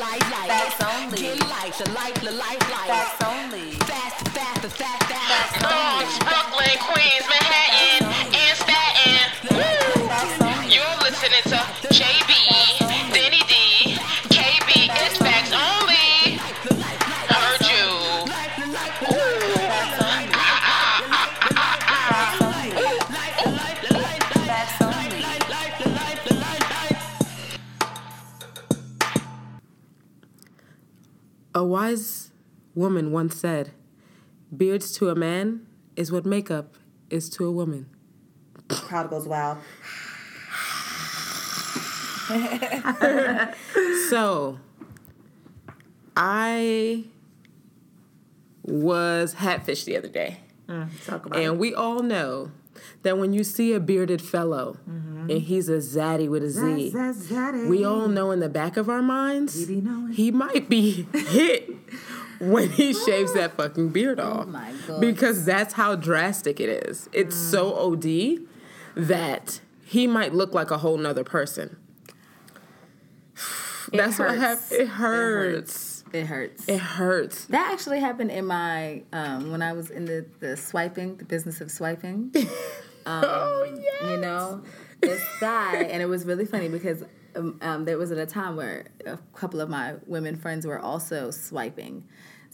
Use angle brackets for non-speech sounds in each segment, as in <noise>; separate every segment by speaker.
Speaker 1: light, light.
Speaker 2: Facts only.
Speaker 1: Get light, the light, the light, light.
Speaker 2: Facts only.
Speaker 1: Fast, fast, fast, fast.
Speaker 3: Bronx, Brooklyn, Queens, Manhattan, and Staten. Woo! You're listening to JB,
Speaker 4: woman once said, Beards to a man is what makeup is to a woman.
Speaker 2: Crowd goes wild. <laughs>
Speaker 4: So, I was hatfished the other day.
Speaker 5: Mm, talk about
Speaker 4: And we all know that when you see a bearded fellow mm-hmm. and he's a zaddy with a Z, we all know in the back of our minds he might be <laughs> hit when he shaves that fucking beard off.
Speaker 2: my God.
Speaker 4: Because that's how drastic it is. It's so OD that he might look like a whole nother person. That's what
Speaker 6: hurts.
Speaker 4: happened. It hurts.
Speaker 6: It hurts.
Speaker 4: It hurts.
Speaker 6: That actually happened in my um, when I was in the, the swiping, the business of swiping. <laughs> Um,
Speaker 4: oh yeah.
Speaker 6: You know, this guy, and it was really funny because um, um, there was at a time where a couple of my women friends were also swiping.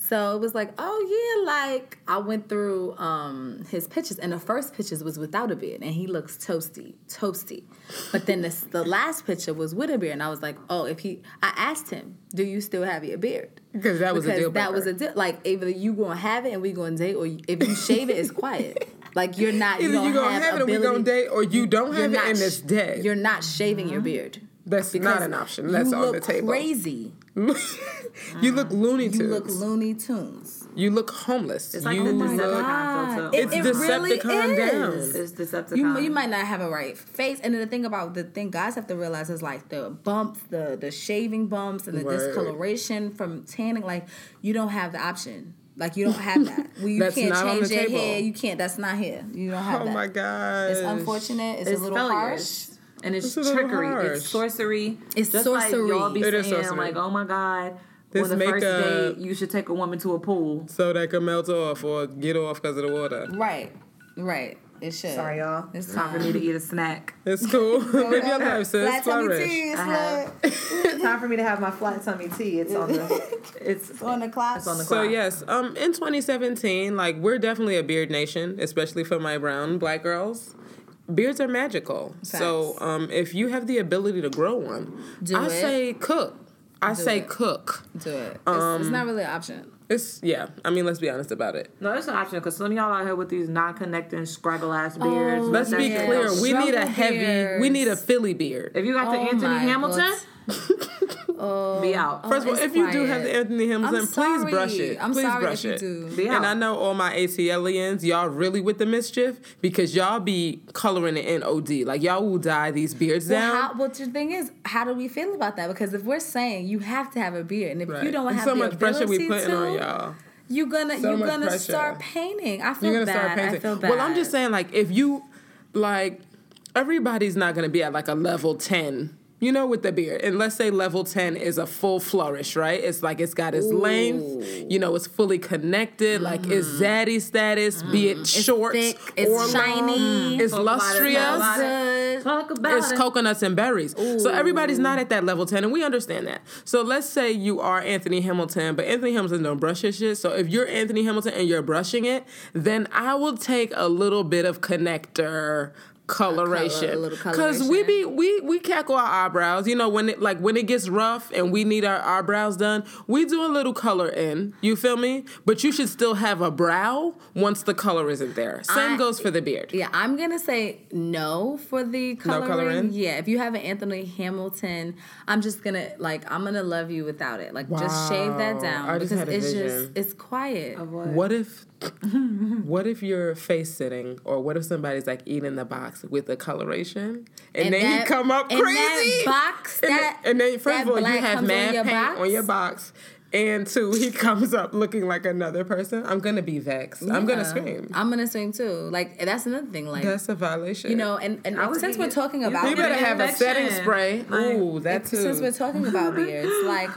Speaker 6: So it was like, oh yeah, like I went through um, his pictures, and the first pictures was without a beard, and he looks toasty, toasty. But then this, the last picture was with a beard, and I was like, oh, if he, I asked him, do you still have your beard?
Speaker 4: Because that was a deal.
Speaker 6: because that was a deal. Like either you gonna have it and we gonna date, or if you shave it, it's quiet. Like you're not.
Speaker 4: Either
Speaker 6: you
Speaker 4: you
Speaker 6: don't
Speaker 4: gonna
Speaker 6: have,
Speaker 4: have it and we gonna date, or you don't have it
Speaker 6: not
Speaker 4: and it's dead.
Speaker 6: You're not shaving your beard.
Speaker 4: That's not an option. That's
Speaker 6: you
Speaker 4: on the table.
Speaker 6: Crazy. <laughs>
Speaker 4: you look um, Looney Tunes.
Speaker 6: You look Looney Tunes.
Speaker 4: You look homeless.
Speaker 5: It's like
Speaker 4: you
Speaker 5: the oh
Speaker 4: look.
Speaker 5: Decepticon filter.
Speaker 6: It-
Speaker 4: It's
Speaker 6: it really
Speaker 4: Decepticon down.
Speaker 6: is.
Speaker 5: It's Decepticon.
Speaker 6: You, you might not have a right face, and then the thing about the thing guys have to realize is like the bumps, the the shaving bumps, and the
Speaker 4: Word.
Speaker 6: discoloration from tanning. Like you don't have the option. Like you don't have that. <laughs> Well, you
Speaker 4: That's
Speaker 6: can't
Speaker 4: not on
Speaker 6: change
Speaker 4: the
Speaker 6: your
Speaker 4: table.
Speaker 6: hair. You can't. That's not here. You don't have
Speaker 4: Oh
Speaker 6: that.
Speaker 4: my god.
Speaker 6: It's unfortunate. It's,
Speaker 5: it's
Speaker 6: a little
Speaker 5: failures.
Speaker 6: harsh.
Speaker 5: And it's,
Speaker 4: It's
Speaker 5: trickery. It's sorcery.
Speaker 6: It's
Speaker 5: Just
Speaker 6: sorcery.
Speaker 5: Like y'all be
Speaker 4: It is
Speaker 5: saying
Speaker 4: sorcery.
Speaker 5: like, oh my god,
Speaker 4: This
Speaker 5: on the first
Speaker 4: makeup-
Speaker 5: date you should take a woman to a pool.
Speaker 4: So that can melt off or get off because of the water.
Speaker 6: Right. Right. It should.
Speaker 2: Sorry, y'all.
Speaker 6: It's
Speaker 5: Time for me to <sighs> eat a snack.
Speaker 4: It's cool. Live your life, sis.
Speaker 6: Flat tummy
Speaker 4: Flourish.
Speaker 6: tea is
Speaker 5: I
Speaker 2: Time for me to have my flat tummy tea. It's on the. <laughs>
Speaker 5: It's
Speaker 6: on the clock.
Speaker 5: It's on the
Speaker 4: So yes, um, in 2017, like we're definitely a beard nation, especially for my brown black girls. Beards are magical. So um, if you have the ability to grow one,
Speaker 6: Do
Speaker 4: I
Speaker 6: it.
Speaker 4: say cook. I say
Speaker 6: it.
Speaker 4: cook.
Speaker 6: Do it. It's,
Speaker 4: Um,
Speaker 6: it's not really an option.
Speaker 4: It's yeah. I mean, let's be honest about it.
Speaker 5: No, it's an option because some of y'all out here with these non-connecting scraggle ass beards.
Speaker 6: Oh,
Speaker 4: Let's be clear. We need a
Speaker 6: Struggle
Speaker 4: heavy. We need a Philly beard.
Speaker 5: If you got the
Speaker 6: Oh
Speaker 5: Anthony Hamilton,
Speaker 6: God.
Speaker 5: Um, be out.
Speaker 4: First of all,
Speaker 6: it's
Speaker 4: if you do have the Anthony Hamilton,
Speaker 6: I'm
Speaker 4: please
Speaker 6: sorry.
Speaker 4: brush it.
Speaker 6: I'm
Speaker 4: please
Speaker 6: sorry
Speaker 4: brush
Speaker 6: if you
Speaker 4: it.
Speaker 6: do.
Speaker 5: Be out.
Speaker 4: And I know all my ATLians, y'all really with the mischief because y'all be coloring it in OD. Like y'all will dye these beards
Speaker 6: Well,
Speaker 4: down.
Speaker 6: how, but the thing is, how do we feel about that? Because if we're saying you have to have a beard, and if
Speaker 4: Right.
Speaker 6: you don't have
Speaker 4: so
Speaker 6: the
Speaker 4: much pressure we putting
Speaker 6: to,
Speaker 4: on y'all.
Speaker 6: you're gonna
Speaker 4: So
Speaker 6: you're gonna
Speaker 4: pressure.
Speaker 6: start painting. I feel
Speaker 4: You're gonna
Speaker 6: bad.
Speaker 4: start painting.
Speaker 6: I feel bad.
Speaker 4: Well, I'm just saying, like, if you like, everybody's not gonna be at like a level ten. You know, with the beard, and let's say level ten is a full flourish, right? It's like it's got its length. You know, it's fully connected. Like it's mm-hmm. zaddy status, be it mm-hmm. short
Speaker 6: thick, it's
Speaker 4: or
Speaker 6: shiny.
Speaker 4: long. It's
Speaker 5: Talk
Speaker 4: lustrous.
Speaker 5: about it. Talk about
Speaker 4: It's
Speaker 5: it.
Speaker 4: coconuts and berries. So everybody's not at that level 10, and we understand that. So let's say you are Anthony Hamilton, but Anthony Hamilton don't brush his shit. So if you're Anthony Hamilton and you're brushing it, then I will take a little bit of connector coloration because we be we we cackle our eyebrows you know when it like when it gets rough and we need our eyebrows done we do a little color in you feel me but you should still have a brow once the color isn't there same
Speaker 6: I-
Speaker 4: goes for the beard
Speaker 6: Yeah, I'm gonna say no for the coloring.
Speaker 4: coloring?
Speaker 6: Yeah, if you have an Anthony Hamilton, I'm just gonna like I'm gonna love you without it. Like just shave that down
Speaker 4: I just
Speaker 6: because
Speaker 4: had a
Speaker 6: it's
Speaker 4: vision.
Speaker 6: just it's quiet.
Speaker 4: What if what if you're face sitting or what if somebody's like eating the box with the coloration and,
Speaker 6: And
Speaker 4: then
Speaker 6: that-
Speaker 4: you come up
Speaker 6: and
Speaker 4: crazy
Speaker 6: that box,
Speaker 4: and,
Speaker 6: that-
Speaker 4: then, and then first
Speaker 6: that
Speaker 4: of all you have mad paint
Speaker 6: box?
Speaker 4: on your box and two, he <laughs> comes up looking like another person, I'm gonna be vexed. I'm gonna scream.
Speaker 6: I'm gonna scream too. Like that's another thing. Like
Speaker 4: That's a violation.
Speaker 6: you know, and, and
Speaker 5: I
Speaker 6: since we're talking about
Speaker 4: you better
Speaker 5: Get
Speaker 4: have a setting spray.
Speaker 5: Like,
Speaker 4: Ooh, that too.
Speaker 6: since we're talking about <laughs> beards, like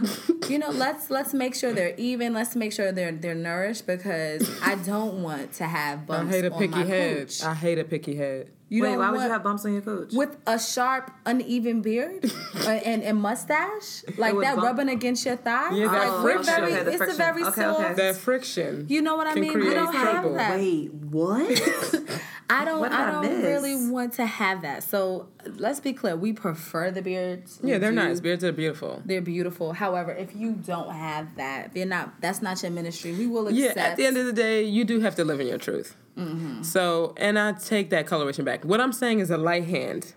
Speaker 6: you know, let's let's make sure they're even. Let's make sure they're they're nourished because I don't want to have bumps.
Speaker 4: I hate a
Speaker 6: on
Speaker 4: picky
Speaker 6: my
Speaker 4: head.
Speaker 6: cooch.
Speaker 4: I hate a picky head.
Speaker 6: You
Speaker 5: Wait,
Speaker 6: don't
Speaker 5: why would you have bumps on your cooch?
Speaker 6: with a sharp, uneven beard <laughs> uh, and, and mustache, like that
Speaker 5: bump-
Speaker 6: rubbing against your thigh.
Speaker 4: Yeah, that
Speaker 6: like,
Speaker 4: friction.
Speaker 6: very,
Speaker 5: Okay, the
Speaker 6: it's
Speaker 5: friction.
Speaker 6: a very
Speaker 5: Okay,
Speaker 6: soft.
Speaker 5: okay.
Speaker 4: That friction.
Speaker 6: You know what I mean? We don't have that.
Speaker 5: Wait, what? <laughs>
Speaker 6: I don't.
Speaker 5: What
Speaker 6: I
Speaker 5: I
Speaker 6: don't
Speaker 5: miss?
Speaker 6: really want to have that. So let's be clear. We prefer the beards.
Speaker 4: Yeah, they're
Speaker 6: do.
Speaker 4: nice. Beards are beautiful.
Speaker 6: They're beautiful. However, if you don't have that, they're not. That's not your ministry. We will accept.
Speaker 4: Yeah, at the end of the day, you do have to live in your truth.
Speaker 6: Mm-hmm.
Speaker 4: So, and I take that coloration back. What I'm saying is a light hand.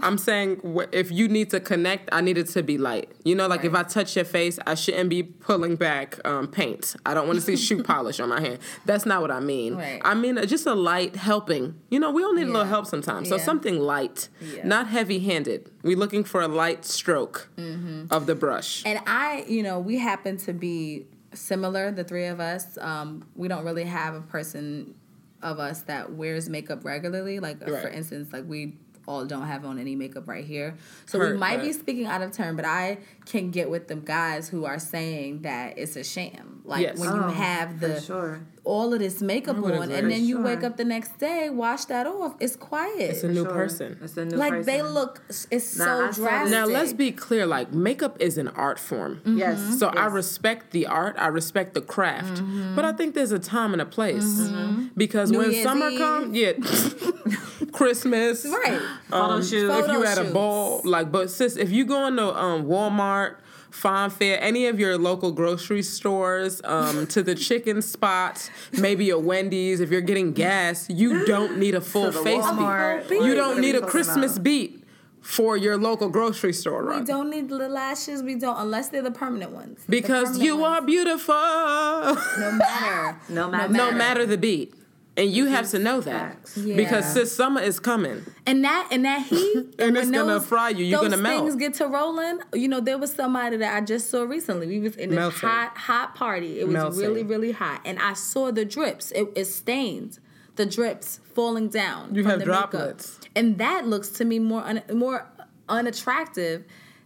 Speaker 4: I'm <laughs> saying if you need to connect, I need it to be light. You know, like if I touch your face, I shouldn't be pulling back um, paint. I don't want to see <laughs> shoe polish on my hand. That's not what I mean.
Speaker 6: Right.
Speaker 4: I mean uh, just a light helping. You know, we all need a little help sometimes. So
Speaker 6: Yeah.
Speaker 4: something light,
Speaker 6: Yeah.
Speaker 4: not heavy handed. We're looking for a light stroke
Speaker 6: Mm-hmm.
Speaker 4: of the brush.
Speaker 6: And I, you know, we happen to be similar, the three of us. Um, we don't really have a person of us that wears makeup regularly. Like, uh, for instance, like we all don't have on any makeup right here. So
Speaker 4: Heard
Speaker 6: we might be speaking out of turn, but I can get with the guys who are saying that it's a sham. Like
Speaker 4: Yes.
Speaker 6: when you
Speaker 5: Oh,
Speaker 6: have the
Speaker 5: sure.
Speaker 6: All of this makeup on,
Speaker 4: agree.
Speaker 6: and then you
Speaker 5: Sure.
Speaker 6: wake up the next day, wash that off. It's quiet.
Speaker 4: It's a new
Speaker 5: Sure.
Speaker 4: person.
Speaker 5: It's a new
Speaker 6: like
Speaker 5: person.
Speaker 6: they look. It's
Speaker 5: Nah, I
Speaker 6: so drastic.
Speaker 4: Now let's be clear. Like makeup is an art form.
Speaker 5: Yes.
Speaker 4: So I respect the art. I respect the craft. But I think there's a time and a place because
Speaker 6: New
Speaker 4: when
Speaker 6: Year's
Speaker 4: summer
Speaker 6: Eve.
Speaker 4: comes, yeah, <laughs> Christmas,
Speaker 6: right.
Speaker 5: Photo
Speaker 4: um,
Speaker 5: shoot.
Speaker 4: If you
Speaker 6: Photo
Speaker 4: at a ball, like, but sis, if you go into um, Walmart. Farm Fair, any of your local grocery stores, um, <laughs> to the chicken spots, maybe a Wendy's. If you're getting gas, you don't need a full
Speaker 5: To
Speaker 4: face
Speaker 5: Walmart.
Speaker 4: beat.
Speaker 6: What
Speaker 4: You don't need a Christmas
Speaker 5: about?
Speaker 4: beat for your local grocery store
Speaker 6: right?
Speaker 4: We
Speaker 6: don't need the lashes. We don't unless they're the permanent ones.
Speaker 4: Because
Speaker 6: permanent
Speaker 4: you
Speaker 6: ones,
Speaker 4: are beautiful.
Speaker 6: no matter.
Speaker 5: No matter.
Speaker 4: no matter the beat. And you have to know that.
Speaker 5: Facts.
Speaker 4: Because
Speaker 6: Yeah.
Speaker 4: sis, summer is coming.
Speaker 6: And that and that heat <laughs>
Speaker 4: And it's
Speaker 6: when
Speaker 4: gonna
Speaker 6: those-
Speaker 4: fry you. You're gonna melt.
Speaker 6: things get to rolling. You know, there was somebody that I just saw recently. We was in this hot, hot party. It was really, really hot, and I saw the drips. It, it stained. The drips falling down.
Speaker 4: You
Speaker 6: from
Speaker 4: have
Speaker 6: the makeup.
Speaker 4: droplets.
Speaker 6: and that looks to me more un, more unattractive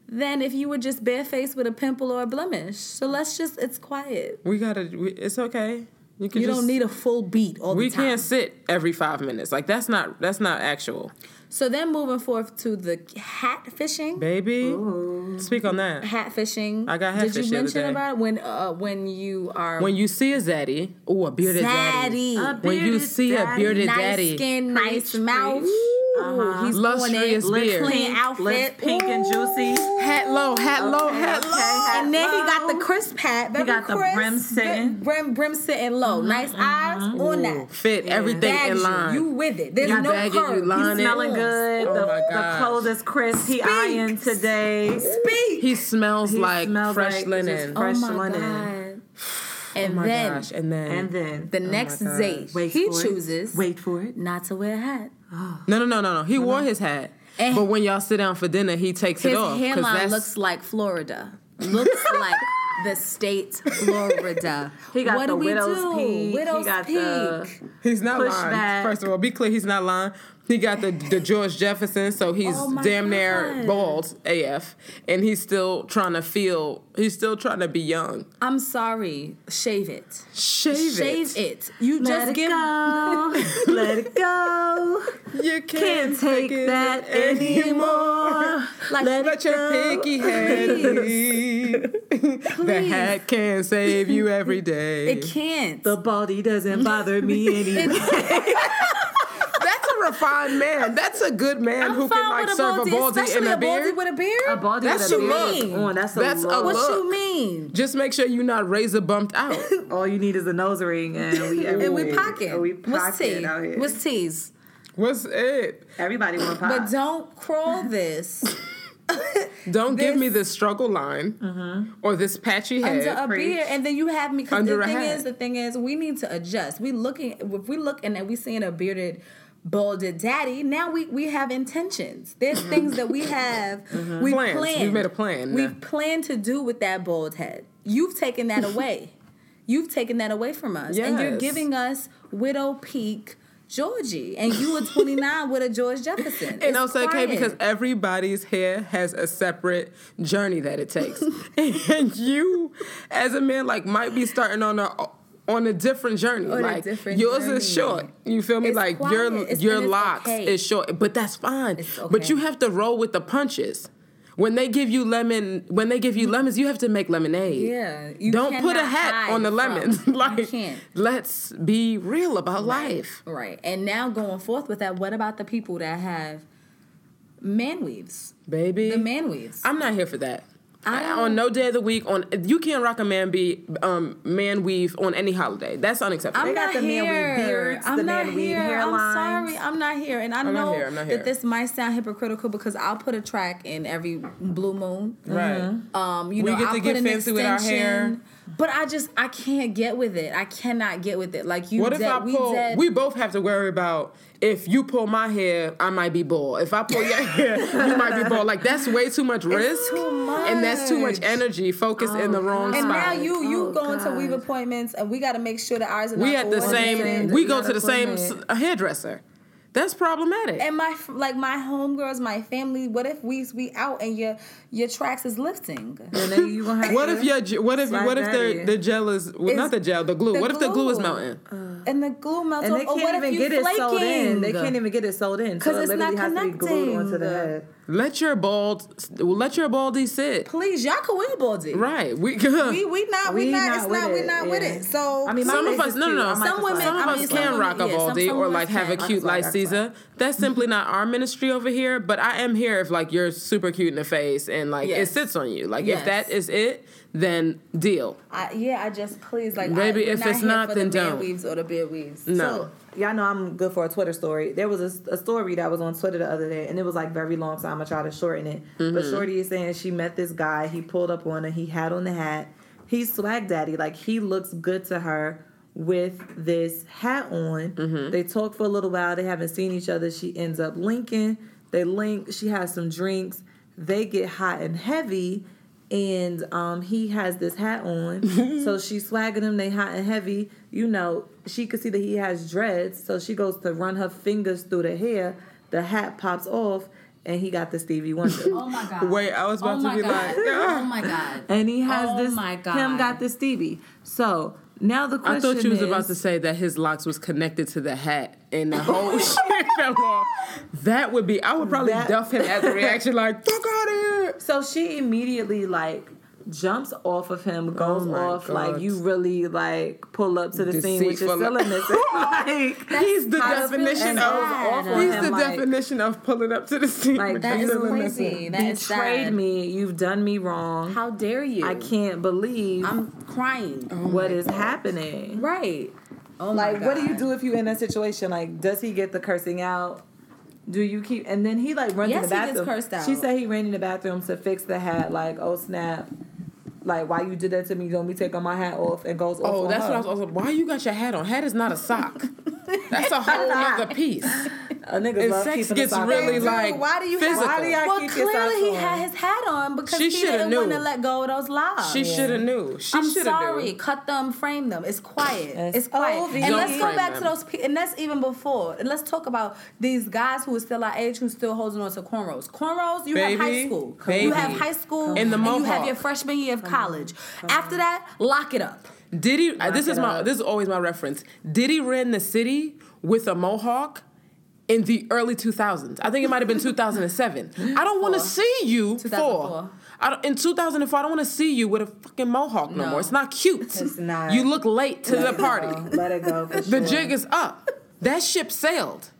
Speaker 6: than if you were just barefaced with a pimple or a blemish. So let's just it's quiet.
Speaker 4: We gotta. We, it's okay. You
Speaker 6: You
Speaker 4: just,
Speaker 6: don't need a full beat all
Speaker 4: We
Speaker 6: the time.
Speaker 4: can't sit every five minutes. Like that's not. That's not actual.
Speaker 6: So then moving forth to the hat fishing.
Speaker 4: Baby, speak on that.
Speaker 6: Hat fishing.
Speaker 4: I got hat
Speaker 6: Did
Speaker 4: hatfished
Speaker 6: you
Speaker 4: the other
Speaker 6: mention
Speaker 4: day.
Speaker 6: about it when uh, when you are
Speaker 4: When you see a zaddy, oh, a bearded zaddy.
Speaker 6: zaddy,
Speaker 4: When you
Speaker 5: Bearded
Speaker 4: see a
Speaker 5: daddy.
Speaker 4: bearded
Speaker 6: nice
Speaker 4: daddy,
Speaker 6: skin, nice
Speaker 5: Preach,
Speaker 6: mouth.
Speaker 5: preach. Uh-huh.
Speaker 6: He's
Speaker 4: Lustrous
Speaker 6: doing it.
Speaker 4: beard.
Speaker 6: Clean
Speaker 5: Pink,
Speaker 6: outfit.
Speaker 5: lips pink and juicy.
Speaker 4: hat low, hat low,
Speaker 5: Okay,
Speaker 4: hat
Speaker 5: okay,
Speaker 4: low.
Speaker 5: hat
Speaker 6: And then he got the crisp hat. He
Speaker 5: got the brim sitting.
Speaker 6: good- Brim, brim sitting low. Nice eyes on that.
Speaker 4: Fit everything
Speaker 6: Bags
Speaker 4: in
Speaker 6: you.
Speaker 4: line.
Speaker 6: You with it. There's
Speaker 4: You
Speaker 6: no
Speaker 4: bag it, you
Speaker 6: curve.
Speaker 5: Smelling good.
Speaker 4: Oh
Speaker 5: the,
Speaker 4: my
Speaker 5: the
Speaker 4: gosh.
Speaker 5: clothes is crisp. He ironed today.
Speaker 6: Speak.
Speaker 4: he smells
Speaker 5: He
Speaker 4: like
Speaker 5: smells
Speaker 4: fresh
Speaker 5: like
Speaker 4: linen.
Speaker 5: Oh fresh
Speaker 6: oh my
Speaker 5: linen.
Speaker 6: god. Oh and
Speaker 4: oh my
Speaker 6: then
Speaker 4: gosh! And then
Speaker 5: And then oh
Speaker 6: the next
Speaker 4: gosh.
Speaker 6: date,
Speaker 5: wait
Speaker 6: he
Speaker 5: for it.
Speaker 6: chooses
Speaker 5: Wait for it.
Speaker 6: not to wear a hat.
Speaker 4: No, no, no, no, no. He wore his hat.
Speaker 6: And-
Speaker 4: but when y'all sit down for dinner, he takes
Speaker 6: His
Speaker 4: it off. 'cause
Speaker 6: hairline
Speaker 4: that's-
Speaker 6: looks like Florida. Looks <laughs> like the state Florida.
Speaker 5: He got
Speaker 6: what
Speaker 5: the
Speaker 6: do we
Speaker 5: widow's
Speaker 6: do?
Speaker 5: peak.
Speaker 6: Widow's
Speaker 5: he got
Speaker 6: peak.
Speaker 5: the
Speaker 4: He's not
Speaker 5: push
Speaker 4: lying.
Speaker 5: back.
Speaker 4: First of all, be clear, he's not lying. He got the, the George Jefferson, so he's
Speaker 6: Oh my
Speaker 4: damn near
Speaker 6: God.
Speaker 4: bald AF, and he's still trying to feel. He's still trying to be young.
Speaker 6: I'm sorry. Shave it.
Speaker 4: Shave,
Speaker 6: Shave
Speaker 4: it.
Speaker 6: it. You
Speaker 5: Let
Speaker 6: just
Speaker 5: it
Speaker 6: give.
Speaker 5: go. <laughs> Let it go.
Speaker 4: You can't,
Speaker 5: Can't take
Speaker 4: it
Speaker 5: that
Speaker 4: anymore.
Speaker 5: anymore.
Speaker 6: Like, <laughs>
Speaker 5: Let
Speaker 4: Let your picky head lead. the hat can't save you every day.
Speaker 6: It can't.
Speaker 5: The baldy doesn't bother me <laughs> anymore.
Speaker 4: That's a refined man. That's a good man
Speaker 6: I'm
Speaker 4: who can like
Speaker 6: a
Speaker 4: serve a
Speaker 6: baldy,
Speaker 4: baldy
Speaker 6: especially
Speaker 4: and a
Speaker 6: a baldy with a beard.
Speaker 5: A body
Speaker 4: That's
Speaker 5: with a
Speaker 4: your
Speaker 5: beard.
Speaker 6: look.
Speaker 5: Oh, that's a
Speaker 4: That's a
Speaker 5: look.
Speaker 6: what you mean?
Speaker 4: Just make sure you're not razor bumped out. <laughs>
Speaker 5: All you need is a nose ring, and we
Speaker 6: And we pocket.
Speaker 5: And we
Speaker 6: What's
Speaker 5: pocket
Speaker 6: T?
Speaker 5: out here.
Speaker 6: What's T's?
Speaker 4: What's it?
Speaker 5: Everybody want pop.
Speaker 6: But don't crawl <laughs> this
Speaker 4: Don't give me this struggle line mm-hmm. or this patchy
Speaker 6: under
Speaker 4: head.
Speaker 6: a
Speaker 5: Preach.
Speaker 6: beard, and then you have me. Because
Speaker 4: Under
Speaker 6: the
Speaker 4: a
Speaker 6: thing
Speaker 4: hat.
Speaker 6: is, the thing is, we need to adjust. We looking if we look and then we seeing a bearded balded daddy. Now we we have intentions. There's things that we <laughs> have. We've
Speaker 4: Mm-hmm. Plans.
Speaker 6: planned.
Speaker 4: We've made a plan.
Speaker 6: We've planned to do with that bald head. You've taken that <laughs> away. You've taken that away from us, and you're giving us widow peak. Georgie, and you were 29 with a George Jefferson.
Speaker 4: And I'll
Speaker 6: It's
Speaker 4: okay, because everybody's hair has a separate journey that it takes, <laughs> and you, as a man, like might be starting on a on a different journey.
Speaker 6: On
Speaker 4: like
Speaker 6: different
Speaker 4: yours is short. You feel me?
Speaker 6: It's
Speaker 4: like
Speaker 6: quiet.
Speaker 4: your
Speaker 6: It's-
Speaker 4: your locks
Speaker 6: okay.
Speaker 4: is short, but that's fine.
Speaker 6: It's
Speaker 4: But you have to roll with the punches. When they give you lemon, when they give you lemons, you have to make lemonade.
Speaker 6: Yeah, you
Speaker 4: don't put a hat on the lemons. <laughs>
Speaker 6: you
Speaker 4: like,
Speaker 6: can't.
Speaker 4: let's be real about life.
Speaker 6: Right. And now going forth with that, what about the people that have man weaves?
Speaker 4: baby.
Speaker 6: The man weaves.
Speaker 4: I'm not here for that.
Speaker 6: I-
Speaker 4: I, on no day of the week, on you can't rock a man be um, man weave on any holiday. That's unacceptable.
Speaker 6: I'm
Speaker 2: They got
Speaker 6: not
Speaker 2: the man weave
Speaker 6: here.
Speaker 2: beards,
Speaker 6: I'm
Speaker 2: the
Speaker 6: not
Speaker 2: man weave
Speaker 6: here.
Speaker 2: hairlines.
Speaker 6: I'm sorry. I'm not here. And I
Speaker 4: I'm
Speaker 6: know
Speaker 4: here. Here.
Speaker 6: that this might sound hypocritical because I'll put a track in every blue moon.
Speaker 4: right.
Speaker 6: Um, you
Speaker 4: We
Speaker 6: know,
Speaker 4: get to
Speaker 6: I'll
Speaker 4: get
Speaker 6: put an
Speaker 4: fancy with our hair.
Speaker 6: Extension, But I just I can't get with it. I cannot get with it. Like you
Speaker 4: What if
Speaker 6: dead,
Speaker 4: I
Speaker 6: we
Speaker 4: pull?
Speaker 6: dead.
Speaker 4: We both have to worry about if you pull my hair, I might be bald. If I pull your hair, you might be bald. Like that's way too much risk,
Speaker 6: too
Speaker 4: and that's too much
Speaker 6: much. Oh,
Speaker 4: energy focused in the oh, wrong
Speaker 6: and
Speaker 4: spot.
Speaker 6: And now you you
Speaker 2: Oh,
Speaker 6: going to weave appointments and we got to make sure that ours are
Speaker 4: we
Speaker 6: not
Speaker 4: at the same.
Speaker 6: coordinated.
Speaker 4: We go
Speaker 2: gotta
Speaker 4: the same hairdresser. That's problematic.
Speaker 6: and my like my homegirls, my family. What if we we out and your your tracks is lifting?
Speaker 2: And then you gonna have
Speaker 4: what
Speaker 2: to-
Speaker 4: if your what if what if the the gel is well, not the gel the glue?
Speaker 6: the
Speaker 4: what if the glue is
Speaker 6: glue.
Speaker 4: melting? Uh.
Speaker 6: and the glue melts
Speaker 2: and they
Speaker 6: what
Speaker 2: can't
Speaker 6: if
Speaker 2: even
Speaker 6: you
Speaker 2: get it sold in. They can't even get it sold in
Speaker 6: 'Cause
Speaker 2: so it
Speaker 6: it's
Speaker 2: literally
Speaker 6: not
Speaker 2: has to be glued onto the
Speaker 6: connecting.
Speaker 2: Head.
Speaker 4: Let your bald let your baldy sit.
Speaker 6: Please, y'all can wear baldy.
Speaker 4: Right. We <laughs>
Speaker 6: We we not we,
Speaker 2: We
Speaker 6: not,
Speaker 2: not
Speaker 6: it's
Speaker 2: with
Speaker 6: not we
Speaker 2: it,
Speaker 6: not with it. So
Speaker 2: I mean,
Speaker 4: some of us, no, no, no.
Speaker 2: I
Speaker 6: Some women-
Speaker 4: some of
Speaker 6: I
Speaker 4: us
Speaker 6: mean, some
Speaker 4: can
Speaker 6: women-
Speaker 4: rock a
Speaker 6: yeah, some-
Speaker 4: baldy
Speaker 6: some
Speaker 4: or like have a cute
Speaker 2: That's why, that's
Speaker 4: Caesar. That's simply not our ministry over here. But I am here if like you're super cute in the face and like it sits on you. Like
Speaker 6: Yes.
Speaker 4: if that is it, then deal.
Speaker 6: I, yeah, I just please like we're
Speaker 4: if it's not,
Speaker 6: for
Speaker 4: then
Speaker 6: the
Speaker 4: don't.
Speaker 6: weaves or the beard weaves.
Speaker 4: No.
Speaker 2: So, y'all know I'm good for a Twitter story. There was a, a story that was on Twitter the other day, and it was like very long, so I'm gonna try to shorten it.
Speaker 4: Mm-hmm.
Speaker 2: But Shorty is saying she met this guy. He pulled up on her. He had on the hat. He's swag daddy. Like he looks good to her with this hat on.
Speaker 4: Mm-hmm.
Speaker 2: They talk for a little while. They haven't seen each other. She ends up linking. They link. She has some drinks. They get hot and heavy. And um, he has this hat on, <laughs> so she's swagging him. They hot and heavy. You know, she could see that he has dreads, so she goes to run her fingers through the hair. The hat pops off, and he got the Stevie Wonder.
Speaker 6: Oh my god.
Speaker 4: Wait, I was about
Speaker 6: oh
Speaker 4: to be
Speaker 6: god.
Speaker 4: like,
Speaker 6: oh my god.
Speaker 2: and he has
Speaker 6: Oh
Speaker 2: this.
Speaker 6: my God.
Speaker 2: Him got the Stevie. So now the question.
Speaker 4: I thought you was
Speaker 2: is,
Speaker 4: about to say that his locks was connected to the hat and the whole <laughs> shit fell off. That would be. I would probably
Speaker 2: That-
Speaker 4: duff him as a reaction, like <laughs> fuck out of here.
Speaker 2: So she immediately like jumps off of him, goes
Speaker 4: Oh
Speaker 2: off
Speaker 4: God.
Speaker 2: like you really like pull up to the scene with your
Speaker 4: Deceitful.
Speaker 2: cylinder. <laughs> like
Speaker 4: He's the definition of.
Speaker 2: off
Speaker 4: He's
Speaker 2: him,
Speaker 4: the
Speaker 2: like,
Speaker 4: definition of pulling up to the scene.
Speaker 2: Like,
Speaker 4: with
Speaker 6: That
Speaker 4: the
Speaker 6: is
Speaker 4: cylinder.
Speaker 6: crazy. That is
Speaker 2: betrayed
Speaker 6: sad.
Speaker 2: me. You've done me wrong.
Speaker 6: How dare you?
Speaker 2: I can't believe
Speaker 6: I'm crying.
Speaker 2: Oh what is happening.
Speaker 6: Right. Oh my
Speaker 2: Like, what do you do if you in that situation? Like, does he get the cursing out? Do you keep? And then he like runs
Speaker 6: Yes,
Speaker 2: in the bathroom.
Speaker 6: he gets
Speaker 2: bathroom.
Speaker 6: cursed out.
Speaker 2: She said he ran in the bathroom to fix the hat. Like, oh snap! Like, why you did that to me? Don't be taking my hat off and goes off.
Speaker 4: Oh, that's
Speaker 2: her.
Speaker 4: what I was also. Why you got your hat on? Hat is not a sock. <laughs> That's a whole other piece.
Speaker 2: A nigga
Speaker 4: And
Speaker 2: love
Speaker 4: sex gets really
Speaker 2: on.
Speaker 4: like
Speaker 6: why do you
Speaker 4: physical.
Speaker 2: Why do y'all
Speaker 6: Well,
Speaker 2: keep your
Speaker 6: clearly he
Speaker 2: on?
Speaker 6: had his hat on because
Speaker 4: She
Speaker 6: he didn't want to let go of those lives.
Speaker 4: She should have knew. She
Speaker 6: I'm sorry.
Speaker 4: knew.
Speaker 6: Cut them, frame them. It's quiet.
Speaker 2: It's
Speaker 6: It's, quiet.
Speaker 2: over.
Speaker 6: And
Speaker 2: Don't
Speaker 6: let's go back
Speaker 4: them.
Speaker 6: to those people. And that's even before. And let's talk about these guys who are still our age who still holding on to cornrows. Cornrows, you have high school.
Speaker 4: baby.
Speaker 6: You have high school
Speaker 4: In the
Speaker 6: and you have your freshman year of college. After that, lock it up.
Speaker 4: Diddy, uh, this
Speaker 2: it
Speaker 4: is my
Speaker 2: up.
Speaker 4: this is always my reference. Diddy ran the city with a mohawk in the early 2000s. I think it might have been <laughs> 2007. I don't want to see you
Speaker 6: 2004.
Speaker 4: for. I don't, in 2004, I don't want to see you with a fucking mohawk no,
Speaker 6: No.
Speaker 4: more. It's not cute.
Speaker 2: It's not.
Speaker 4: You look late to the party.
Speaker 2: Let it go. For <laughs>
Speaker 4: The
Speaker 2: sure.
Speaker 4: jig is up. That ship sailed.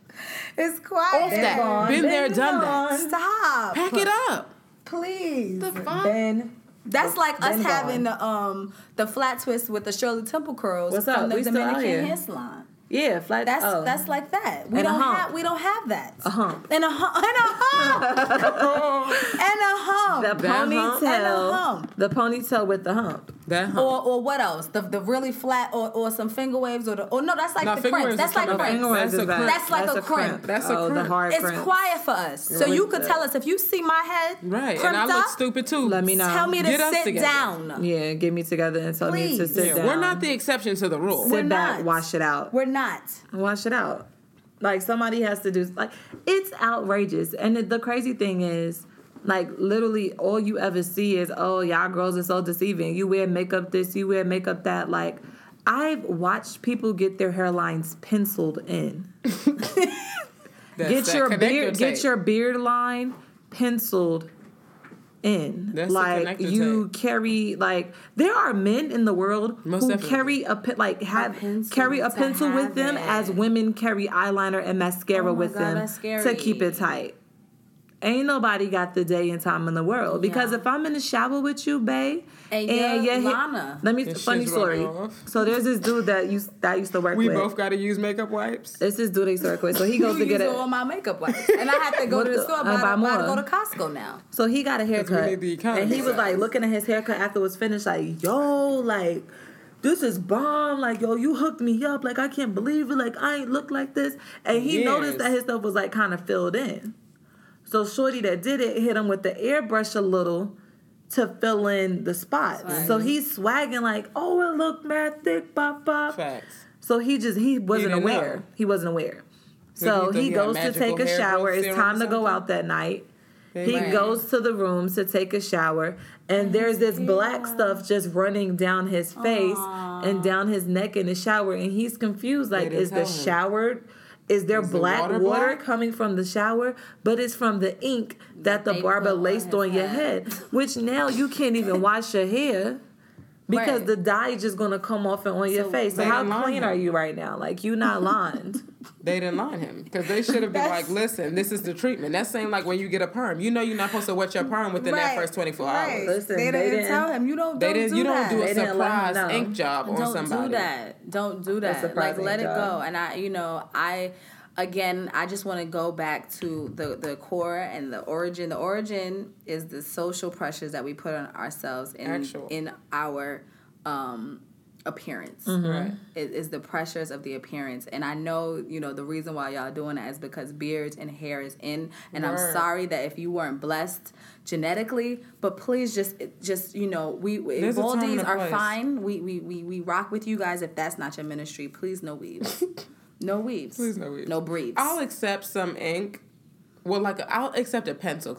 Speaker 6: It's quiet.
Speaker 4: Off that.
Speaker 2: gone.
Speaker 4: Been there,
Speaker 2: Been
Speaker 4: done
Speaker 2: gone.
Speaker 4: that.
Speaker 6: Stop.
Speaker 4: Pack it up.
Speaker 6: Please.
Speaker 4: The fuck?
Speaker 2: Ben,
Speaker 6: That's like us
Speaker 2: gone.
Speaker 6: having the um the flat twist with the Shirley Temple curls
Speaker 2: What's
Speaker 6: from the
Speaker 2: We
Speaker 6: Dominican hair salon.
Speaker 2: Yeah, flat.
Speaker 6: That's
Speaker 2: oh.
Speaker 6: that's like that. We
Speaker 2: And
Speaker 6: don't
Speaker 2: hump.
Speaker 6: have we don't have that.
Speaker 2: a hump.
Speaker 6: And a hump. And a hump. <laughs> and a hump.
Speaker 2: The
Speaker 4: That
Speaker 2: ponytail.
Speaker 6: And a hump.
Speaker 2: The ponytail with the hump.
Speaker 4: That hump.
Speaker 6: Or, or what else? The, the really flat or, or some finger waves or the or no that's like
Speaker 4: No,
Speaker 6: the
Speaker 4: crimp.
Speaker 6: That's like
Speaker 4: coming back.
Speaker 6: crimps.
Speaker 4: Finger waves
Speaker 2: is
Speaker 4: a
Speaker 2: bad.
Speaker 4: crimp.
Speaker 6: That's like a crimp.
Speaker 4: That's a
Speaker 2: oh, the
Speaker 4: crimp.
Speaker 2: hard
Speaker 6: It's
Speaker 2: crimp.
Speaker 6: quiet for us. So you could tell us if you see my head
Speaker 4: right. And I look
Speaker 6: up,
Speaker 4: stupid too.
Speaker 2: Let me know.
Speaker 6: Tell me to
Speaker 4: Get
Speaker 6: sit down.
Speaker 2: Yeah, get me together and tell me to sit down.
Speaker 4: we're not the exception to the rule.
Speaker 2: sit
Speaker 6: We're
Speaker 2: back,
Speaker 6: not.
Speaker 2: wash it out.
Speaker 6: We're not.
Speaker 2: Wash it out. Like somebody has to do like it's outrageous. And the, the crazy thing is, like literally all you ever see is, oh y'all girls are so deceiving. You wear makeup this, you wear makeup that. Like I've watched people get their hairlines penciled in. <laughs> Get your
Speaker 4: connector
Speaker 2: beard get your beard line penciled in
Speaker 4: That's
Speaker 2: like
Speaker 4: connector
Speaker 2: you
Speaker 4: tape.
Speaker 2: carry like there are men in the world
Speaker 4: Most
Speaker 2: who
Speaker 4: definitely.
Speaker 2: carry a pe- like have
Speaker 6: pencil
Speaker 2: carry a pencil with them
Speaker 6: it.
Speaker 2: as women carry eyeliner and mascara
Speaker 6: Oh
Speaker 2: with
Speaker 6: God,
Speaker 2: them
Speaker 6: that's
Speaker 2: to keep it tight ain't nobody got the day and time in the world because
Speaker 6: Yeah.
Speaker 2: if i'm in the shower with you babe
Speaker 6: And
Speaker 2: and
Speaker 6: you're
Speaker 2: your
Speaker 6: Lana.
Speaker 2: let me
Speaker 4: Your
Speaker 2: funny story so there's this dude that used that I used to work with.
Speaker 4: We
Speaker 2: with
Speaker 4: both got to use makeup wipes.
Speaker 2: it's this dude I used to work with so he goes <laughs> to
Speaker 6: You
Speaker 2: get
Speaker 6: use
Speaker 2: it
Speaker 6: all my makeup wipes, and I have to go to the
Speaker 2: the-
Speaker 6: store buy,
Speaker 2: buy
Speaker 6: buy
Speaker 2: more.
Speaker 6: to go to Costco now.
Speaker 2: So he got a haircut.
Speaker 4: need the
Speaker 2: and he was like looking at his haircut after it was finished, like, yo, like, this is bomb. Like, yo, you hooked me up. Like, I can't believe it. Like, I ain't look like this. And he
Speaker 4: Yes.
Speaker 2: noticed that his stuff was like kind of filled in. So Shorty that did it hit him with the airbrush a little to fill in the spots. So he's swagging like, oh, it looked mad thick, pop pop.
Speaker 4: Facts.
Speaker 2: So he just he wasn't
Speaker 4: didn't
Speaker 2: aware.
Speaker 4: know.
Speaker 2: He wasn't aware.
Speaker 4: So
Speaker 2: So
Speaker 4: you think
Speaker 2: he
Speaker 4: he
Speaker 2: goes to take a shower. It's time to go out that night. He
Speaker 6: Right.
Speaker 2: goes to the room to take a shower, and there's this black stuff just running down his face and down his neck in the shower, and he's confused. Like, is the
Speaker 4: tell him.
Speaker 2: shower? Is there
Speaker 4: Is the
Speaker 2: black water,
Speaker 4: water black?
Speaker 2: coming from the shower? But it's from the ink that the
Speaker 6: they
Speaker 2: barber
Speaker 6: put on
Speaker 2: laced on your
Speaker 6: head.
Speaker 2: head, which now you can't even <laughs> wash your hair. Because
Speaker 6: Right.
Speaker 2: the dye is just gonna come off and on your face. So how clean are you right now? Like you not <laughs> lined.
Speaker 4: They didn't line him because they should have been like, "Listen, this is the treatment." That's same like when you get a perm. You know you're not supposed to wet your perm within that first 24
Speaker 6: Right.
Speaker 4: hours.
Speaker 2: Listen,
Speaker 6: they,
Speaker 2: they
Speaker 6: didn't
Speaker 2: didn't-
Speaker 6: tell him. You don't.
Speaker 4: They
Speaker 6: don't
Speaker 4: didn't.
Speaker 6: Do
Speaker 4: you don't do a
Speaker 2: They
Speaker 4: surprise ink job on somebody.
Speaker 6: don't do that. Don't do that. Like let it go. And I, you know, I again, I just want to go back to the the core and the origin. The origin is the social pressures that we put on ourselves in
Speaker 4: Actual.
Speaker 6: in our um appearance
Speaker 4: Right.
Speaker 6: is, is the pressures of the appearance and i know you know the reason why y'all doing that is because beards and hair is in and i'm sorry that if you weren't blessed genetically but please just just you know we
Speaker 4: There's a
Speaker 6: baldies are
Speaker 4: place.
Speaker 6: fine we, we we we rock with you guys if that's not your ministry please no weaves <laughs> no weaves
Speaker 4: Please no weaves.
Speaker 6: no breeds
Speaker 4: I'll accept some ink. Well, like I'll accept a pencil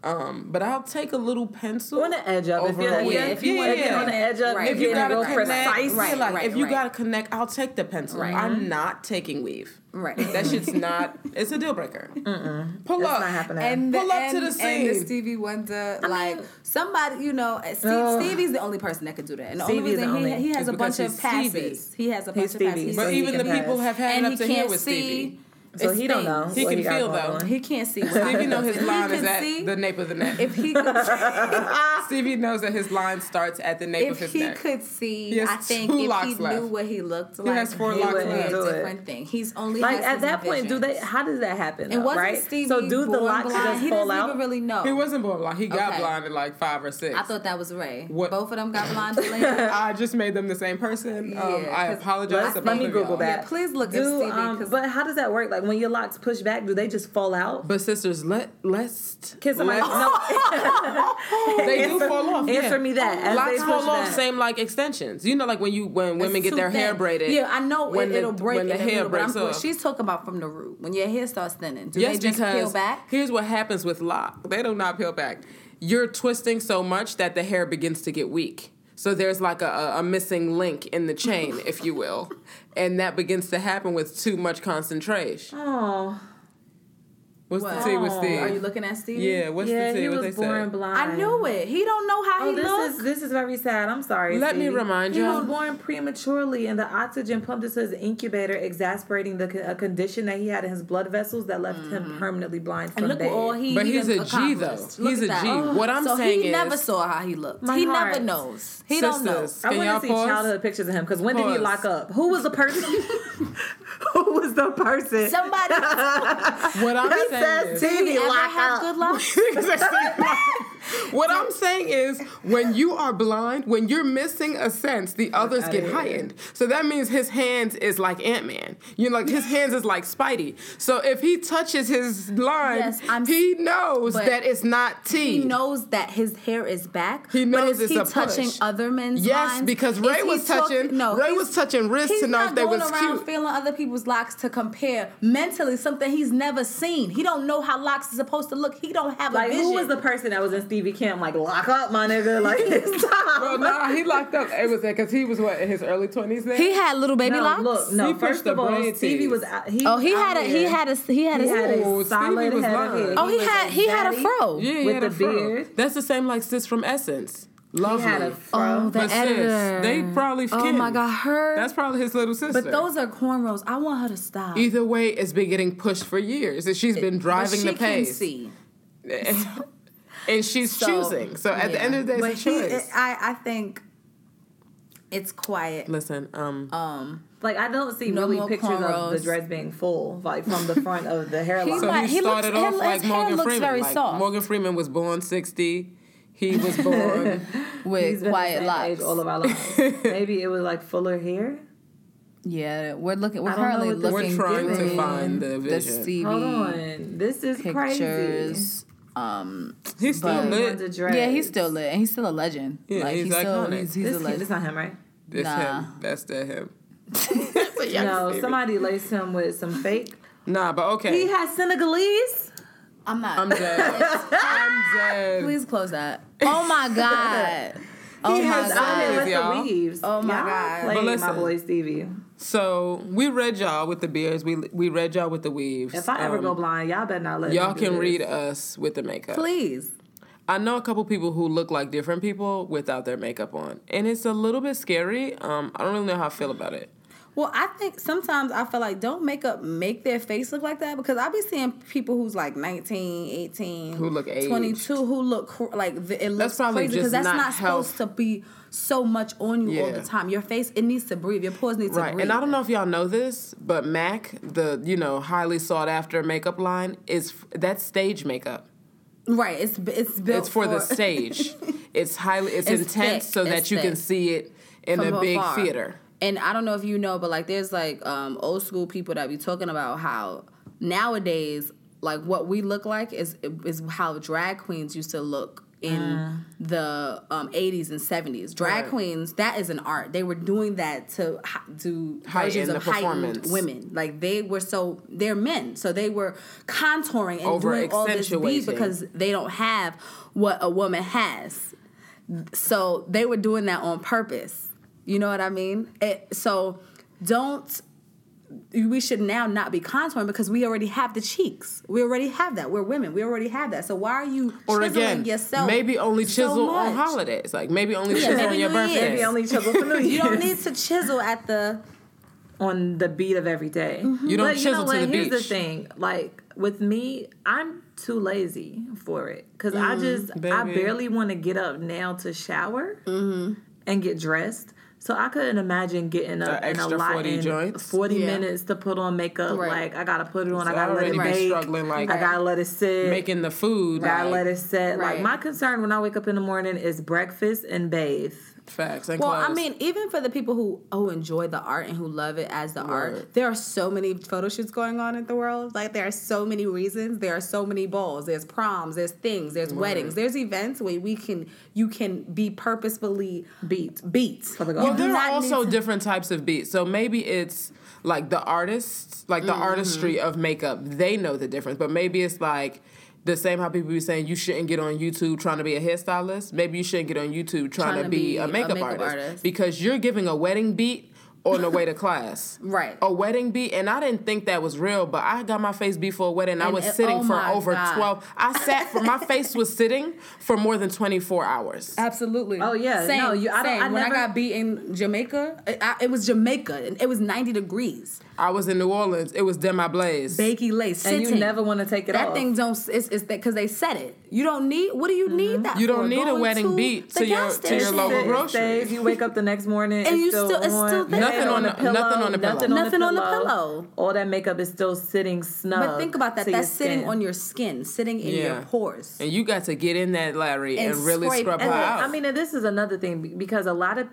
Speaker 4: because I feel like ink is heavy handed. like if you have to align your whole shit with ink, then you probably should pack it up. Um, but I'll take a little pencil
Speaker 2: on the edge of it. If
Speaker 4: over
Speaker 2: you're,
Speaker 4: a
Speaker 2: yeah, if you
Speaker 4: Yeah,
Speaker 2: want to get on the edge of
Speaker 6: Right.
Speaker 4: if you
Speaker 2: gotta
Speaker 4: gotta
Speaker 2: go
Speaker 4: connect,
Speaker 2: precise.
Speaker 6: Right,
Speaker 4: yeah, like
Speaker 6: right,
Speaker 4: if you
Speaker 6: right.
Speaker 4: gotta connect, I'll take the pencil.
Speaker 6: Right.
Speaker 4: I'm not taking weave.
Speaker 6: right
Speaker 4: That shit's <laughs> not. It's a deal breaker. Pull
Speaker 2: It's
Speaker 4: up.
Speaker 2: not happening.
Speaker 6: and the,
Speaker 4: Pull up
Speaker 6: and,
Speaker 4: to the
Speaker 6: and
Speaker 4: scene.
Speaker 6: the Stevie Wonder, like somebody, you know, Steve,
Speaker 2: Ugh.
Speaker 6: Stevie's the only person that could do that, and the
Speaker 2: Stevie's
Speaker 6: only reason
Speaker 2: the
Speaker 6: he,
Speaker 2: only-
Speaker 6: he has a bunch of
Speaker 4: he's Stevie.
Speaker 6: passes. He has a
Speaker 2: He's
Speaker 6: bunch of passes.
Speaker 4: But even the people
Speaker 2: pass.
Speaker 4: have had
Speaker 6: and
Speaker 4: it
Speaker 6: he
Speaker 4: up to here
Speaker 6: can't
Speaker 4: with. Stevie.
Speaker 2: So
Speaker 6: it's
Speaker 2: he don't know.
Speaker 4: He
Speaker 2: what
Speaker 4: can
Speaker 2: got
Speaker 4: feel,
Speaker 2: going
Speaker 4: though.
Speaker 2: on.
Speaker 6: He can't see. <laughs> What
Speaker 4: Stevie
Speaker 6: happens.
Speaker 4: know his line is at
Speaker 6: see-
Speaker 4: the nape of the neck.
Speaker 6: If he could, <laughs>
Speaker 4: Stevie knows that his line starts at the nape of his neck.
Speaker 6: if he could see,
Speaker 4: He
Speaker 6: I think if he
Speaker 4: left.
Speaker 6: knew what he looked like, he
Speaker 4: has four
Speaker 6: he
Speaker 4: locks
Speaker 6: would be
Speaker 4: left.
Speaker 6: a
Speaker 2: Do it.
Speaker 6: different thing. He's only
Speaker 2: Like
Speaker 6: has
Speaker 2: at
Speaker 6: his
Speaker 2: that point, do they? How does that happen?
Speaker 6: And
Speaker 2: though,
Speaker 6: wasn't
Speaker 2: right?
Speaker 6: Stevie
Speaker 2: so do the
Speaker 6: born
Speaker 2: locks
Speaker 6: blind?
Speaker 2: just
Speaker 6: He
Speaker 2: fall
Speaker 6: doesn't
Speaker 2: out?
Speaker 6: even really know.
Speaker 4: He wasn't born blind. He got
Speaker 6: Okay.
Speaker 4: blind at like five or six.
Speaker 6: I thought that was Ray.
Speaker 4: What-
Speaker 6: Both of them got blinded later. <laughs>
Speaker 4: I just made them the same person. um,
Speaker 6: Yeah,
Speaker 4: I
Speaker 6: 'cause-
Speaker 4: apologize.
Speaker 2: Let's,
Speaker 4: to
Speaker 2: me Google that.
Speaker 6: Please look at
Speaker 2: Do,
Speaker 6: Stevie,
Speaker 2: um,
Speaker 6: 'cause-
Speaker 2: but how does that work? Like when your locks push back, do they just fall out?
Speaker 4: But sisters, let let's
Speaker 2: Can somebody
Speaker 4: let- <laughs>
Speaker 2: no, <laughs>
Speaker 4: they do fall off.
Speaker 2: answer
Speaker 4: yeah.
Speaker 2: me that?
Speaker 4: Locks fall off,
Speaker 2: back.
Speaker 4: same like extensions. You know, like when you when women
Speaker 6: It's
Speaker 4: get their hair braided.
Speaker 6: Yeah, I know
Speaker 4: when
Speaker 6: it,
Speaker 4: the-
Speaker 6: it'll break
Speaker 4: when the
Speaker 6: in
Speaker 4: hair breaks off.
Speaker 6: she's talking about from the root when your hair starts thinning. Do
Speaker 4: yes,
Speaker 6: they just peel back?
Speaker 4: here's what happens with lock. They do not peel back. You're twisting so much that the hair begins to get weak. So there's like a, a, missing link in the chain, if you will, <laughs> and that begins to happen with too much concentration.
Speaker 2: Oh,
Speaker 4: What's
Speaker 6: What?
Speaker 4: the tea with Steve?
Speaker 6: Are you looking at Steve?
Speaker 4: yeah, what's
Speaker 2: yeah,
Speaker 4: the tea? With Steve?
Speaker 2: He
Speaker 4: What
Speaker 2: was
Speaker 4: they
Speaker 2: born
Speaker 4: say?
Speaker 2: blind.
Speaker 6: I knew it. He don't know how
Speaker 2: Oh,
Speaker 6: he
Speaker 2: this
Speaker 6: looks.
Speaker 2: is this is very sad. I'm sorry.
Speaker 4: Let me remind
Speaker 2: he
Speaker 4: you.
Speaker 2: He was born prematurely, and the oxygen pumped into his incubator, exasperating the a condition that he had in his blood vessels that left him mm. permanently blind from
Speaker 6: and look
Speaker 2: birth.
Speaker 6: all he.
Speaker 4: But he's a G, though.
Speaker 6: Look
Speaker 4: He's
Speaker 6: at
Speaker 4: a
Speaker 6: that.
Speaker 4: G. What I'm
Speaker 6: so
Speaker 4: saying
Speaker 6: he
Speaker 4: is-
Speaker 6: never saw how he looked.
Speaker 2: My
Speaker 6: he
Speaker 2: heart.
Speaker 6: never knows. He don't know.
Speaker 4: Sisters,
Speaker 2: I want to see
Speaker 4: pause?
Speaker 2: childhood pictures of him because when did he lock up? Who was the person? <laughs> <laughs> Who was the person?
Speaker 6: Somebody. <laughs>
Speaker 4: What I'm saying
Speaker 2: says
Speaker 4: is,
Speaker 2: T-
Speaker 6: Did he ever have good luck? <laughs> <laughs>
Speaker 4: what I'm saying is, when you are blind, when you're missing a sense, the others get heightened. So that means his hands is like Ant Man. You know, like his <laughs> hands is like Spidey. So if he touches his line,
Speaker 6: Yes, I'm-
Speaker 4: he knows that it's not T.
Speaker 6: He knows that his hair is back.
Speaker 4: He knows
Speaker 6: but is
Speaker 4: it's
Speaker 6: he
Speaker 4: a
Speaker 6: touching
Speaker 4: push.
Speaker 6: other men's
Speaker 4: Yes,
Speaker 6: lines?
Speaker 4: because Ray
Speaker 6: he
Speaker 4: was
Speaker 6: talk-
Speaker 4: touching-
Speaker 6: No,
Speaker 4: Ray was touching wrists
Speaker 6: he's
Speaker 4: to know
Speaker 6: not
Speaker 4: if they
Speaker 6: going
Speaker 4: was
Speaker 6: around feeling other people's locks to compare mentally something he's never seen. He don't know how locks is supposed to look. He don't have
Speaker 2: Like
Speaker 6: a vision.
Speaker 2: who was the person that was in Stevie Camp? Like lock up, my nigga. Like <laughs> it's time.
Speaker 4: Well, nah, he locked up. It was because he was what in his early twenties. Then
Speaker 6: He had little baby
Speaker 2: no,
Speaker 6: locks.
Speaker 2: look, no.
Speaker 4: He
Speaker 2: First of all,
Speaker 4: braid
Speaker 2: Stevie
Speaker 4: tease.
Speaker 2: was. out- He
Speaker 6: oh, he
Speaker 2: out
Speaker 6: had a he had a he had
Speaker 2: He
Speaker 6: a
Speaker 2: had
Speaker 4: Ooh,
Speaker 2: a
Speaker 4: Stevie
Speaker 2: solid
Speaker 4: was
Speaker 2: head of
Speaker 6: oh he
Speaker 2: was
Speaker 6: had
Speaker 2: a
Speaker 6: he had a fro.
Speaker 4: Yeah, he
Speaker 2: with
Speaker 4: had
Speaker 2: the
Speaker 4: a fro.
Speaker 2: beard.
Speaker 4: That's the same like sis from Essence. Lovely.
Speaker 2: He had a fro.
Speaker 6: Oh, the
Speaker 4: but sis,
Speaker 6: editor.
Speaker 4: they probably.
Speaker 6: Oh
Speaker 4: kin.
Speaker 6: my god, her.
Speaker 4: That's probably his little sister.
Speaker 6: but those are cornrows. I want her to stop.
Speaker 4: Either way, it's been getting pushed for years, and she's been
Speaker 6: But
Speaker 4: driving
Speaker 6: she
Speaker 4: the
Speaker 6: can
Speaker 4: pace.
Speaker 6: see. Eh, eh.
Speaker 4: And she's
Speaker 6: So,
Speaker 4: choosing. So at the end of the day,
Speaker 6: but
Speaker 4: it's a
Speaker 6: he,
Speaker 4: choice.
Speaker 6: I I think it's quiet.
Speaker 4: Listen, um,
Speaker 6: Um,
Speaker 2: Like I don't see
Speaker 6: No
Speaker 2: really
Speaker 6: more
Speaker 2: pictures of the
Speaker 6: cornrows.
Speaker 2: dreads being full, like from the front of the <laughs> hairline.
Speaker 6: He
Speaker 4: so
Speaker 6: might-
Speaker 4: he
Speaker 6: he
Speaker 4: started
Speaker 6: his-
Speaker 4: off
Speaker 6: his
Speaker 4: like
Speaker 6: hair
Speaker 4: Morgan
Speaker 6: looks
Speaker 4: Freeman.
Speaker 6: very
Speaker 4: like,
Speaker 6: soft.
Speaker 4: Morgan Freeman was born sixty. He was born. <laughs>
Speaker 2: He's
Speaker 6: with
Speaker 2: been
Speaker 6: quiet
Speaker 2: the same
Speaker 6: locks.
Speaker 2: age all of our lives. <laughs> Maybe it was like fuller hair.
Speaker 6: Yeah, we're looking. We're
Speaker 2: I know
Speaker 6: currently looking
Speaker 4: We're trying to find the
Speaker 6: the
Speaker 4: vision.
Speaker 6: Stevie
Speaker 2: Hold on, this is crazy.
Speaker 6: Pictures. Um,
Speaker 4: He's still
Speaker 6: But-
Speaker 4: lit.
Speaker 2: The
Speaker 6: yeah, he's still lit, and he's still a legend.
Speaker 4: Yeah,
Speaker 6: like,
Speaker 4: he's
Speaker 6: he's, still
Speaker 4: iconic.
Speaker 6: he's, he's
Speaker 2: This,
Speaker 6: a
Speaker 2: kid,
Speaker 6: legend.
Speaker 2: this not him, right?
Speaker 4: It's
Speaker 6: Nah.
Speaker 4: him. That's the him. <laughs>
Speaker 2: No, somebody laced him with some fake.
Speaker 4: Nah, but okay.
Speaker 2: He has Senegalese.
Speaker 6: I'm not.
Speaker 4: I'm dead. <laughs> I'm dead.
Speaker 6: Please close that. Oh my god. <laughs> Oh
Speaker 2: he
Speaker 6: my
Speaker 2: was out here
Speaker 6: god.
Speaker 2: with
Speaker 4: y'all.
Speaker 2: the weaves.
Speaker 6: Oh my
Speaker 2: Y'all
Speaker 6: God.
Speaker 2: played
Speaker 4: But
Speaker 2: my boy Stevie.
Speaker 4: So we read y'all with the beards. We we read y'all with the weaves.
Speaker 2: If I ever
Speaker 4: Um,
Speaker 2: go blind, y'all better not let
Speaker 4: y'all
Speaker 2: me do
Speaker 4: can
Speaker 2: this.
Speaker 4: read us with the makeup.
Speaker 6: Please.
Speaker 4: I know a couple people who look like different people without their makeup on, and it's a little bit scary. Um, I don't really know how I feel about it.
Speaker 6: Well, I think sometimes I feel like don't makeup make their face look like that because I be seeing people who's like 19, 18,
Speaker 4: Who look aged.
Speaker 6: 22 who look like it looks crazy because that's
Speaker 4: not
Speaker 6: supposed to be so much on you all the time. Your face it needs to breathe. Your pores need to
Speaker 4: Right,
Speaker 6: breathe.
Speaker 4: and I don't know if y'all know this, but MAC, the you know highly sought after makeup line, is that's stage makeup.
Speaker 6: Right, it's it's built
Speaker 4: It's for, the stage. <laughs> It's highly, it's,
Speaker 6: It's
Speaker 4: intense
Speaker 6: thick.
Speaker 4: so that
Speaker 6: It's
Speaker 4: you can see it in
Speaker 6: from
Speaker 4: a big theater.
Speaker 6: And I don't know if you know, but like there's like um, old school people that be talking about how nowadays, like what we look like is is how drag queens used to look in the um, 80s and 70s. Drag
Speaker 4: Right.
Speaker 6: queens, that is an art. They were doing that to do versions of heightened women. Like they were so they're men, so they were contouring and
Speaker 4: Over
Speaker 6: doing all this beat because they don't have what a woman has. So they were doing that on purpose. You know what I mean? It, so don't. We should now not be contouring because we already have the cheeks. We already have that. We're women. We already have that. So why are you
Speaker 4: Or
Speaker 6: chiseling
Speaker 4: again,
Speaker 6: yourself?
Speaker 4: maybe only
Speaker 6: so
Speaker 4: chisel on holidays. Like maybe only
Speaker 6: Yeah,
Speaker 4: chisel
Speaker 6: maybe
Speaker 4: on your birthday.
Speaker 2: Maybe only chisel for New Year's. <laughs>
Speaker 6: You don't need to chisel at the.
Speaker 2: on the beat of every day.
Speaker 6: Mm-hmm.
Speaker 4: You don't
Speaker 2: but you know
Speaker 4: chisel to
Speaker 2: what?
Speaker 4: the
Speaker 2: Here's the thing. Like with me, I'm too lazy for it because I just I barely want to get up now to shower and get dressed. So I couldn't imagine getting up
Speaker 4: The
Speaker 2: in a
Speaker 4: extra
Speaker 2: lot
Speaker 4: 40
Speaker 2: in
Speaker 4: joints?
Speaker 2: 40
Speaker 6: Yeah.
Speaker 2: minutes to put on makeup.
Speaker 6: Right.
Speaker 2: Like I gotta put it on.
Speaker 4: So
Speaker 2: I gotta let it
Speaker 4: already
Speaker 2: bake.
Speaker 4: struggling, like-
Speaker 2: I gotta let it sit.
Speaker 4: Making the food.
Speaker 2: I gotta
Speaker 4: like,
Speaker 2: let it set.
Speaker 6: Right.
Speaker 2: Like my concern when I wake up in the morning is breakfast and bathe.
Speaker 4: Facts and
Speaker 6: Well, I mean, even for the people who who enjoy the art and who love it as the
Speaker 4: Word.
Speaker 6: art, there are so many photo shoots going on in the world. Like there are so many reasons. There are so many balls. There's proms. There's things. There's weddings. There's events where we can you can be purposefully
Speaker 2: Beat.
Speaker 6: beat.
Speaker 2: For the
Speaker 6: You
Speaker 4: Well, there are also
Speaker 6: to-
Speaker 4: different types of beats. So maybe it's like the artists, like
Speaker 6: Mm-hmm.
Speaker 4: the artistry of makeup, they know the difference. But maybe it's like the same how people be saying you shouldn't get on YouTube trying to be a hairstylist. Maybe you shouldn't get on YouTube trying, to, be, a makeup, artist.
Speaker 6: artist.
Speaker 4: because you're giving a wedding beat on the way to class. <laughs>
Speaker 6: Right.
Speaker 4: A wedding beat, and I didn't think that was real, but I got my face beat for a wedding. I was
Speaker 6: it-
Speaker 4: sitting
Speaker 6: oh
Speaker 4: for over
Speaker 6: God.
Speaker 4: 12. I sat for, my <laughs> face was sitting for more than 24 hours.
Speaker 6: Absolutely.
Speaker 2: Oh, yeah.
Speaker 6: Same.
Speaker 2: No, you- I don't-
Speaker 6: same.
Speaker 2: I
Speaker 6: when
Speaker 2: never-
Speaker 6: I got beat in Jamaica, it, I, it was Jamaica, and it was ninety degrees.
Speaker 4: I was in New Orleans. It was Demi Blaze.
Speaker 6: Bakey lace.
Speaker 2: And you never want to take it
Speaker 6: That
Speaker 2: off.
Speaker 6: That thing don't. It's, it's that because they said it. You don't need. What do you need that?
Speaker 4: Mm-hmm. You don't
Speaker 6: for?
Speaker 4: need a wedding
Speaker 6: to
Speaker 4: beat to your-
Speaker 6: gas
Speaker 4: to your local grocery.
Speaker 2: stays. You wake up the next morning
Speaker 6: And
Speaker 2: it's
Speaker 6: you
Speaker 2: still,
Speaker 6: still- it's
Speaker 2: on.
Speaker 6: still there.
Speaker 4: Nothing on the- nothing on the pillow.
Speaker 2: Nothing,
Speaker 6: Nothing
Speaker 2: on,
Speaker 6: on
Speaker 2: the
Speaker 6: the
Speaker 2: pillow.
Speaker 6: pillow.
Speaker 2: All that makeup is still sitting snug.
Speaker 6: But think about that. That's sitting on your skin, sitting in
Speaker 4: Yeah.
Speaker 6: your pores.
Speaker 4: And you got to get in that Larry and,
Speaker 6: And
Speaker 4: really scrub her out.
Speaker 2: I mean, and this is another thing because a lot of,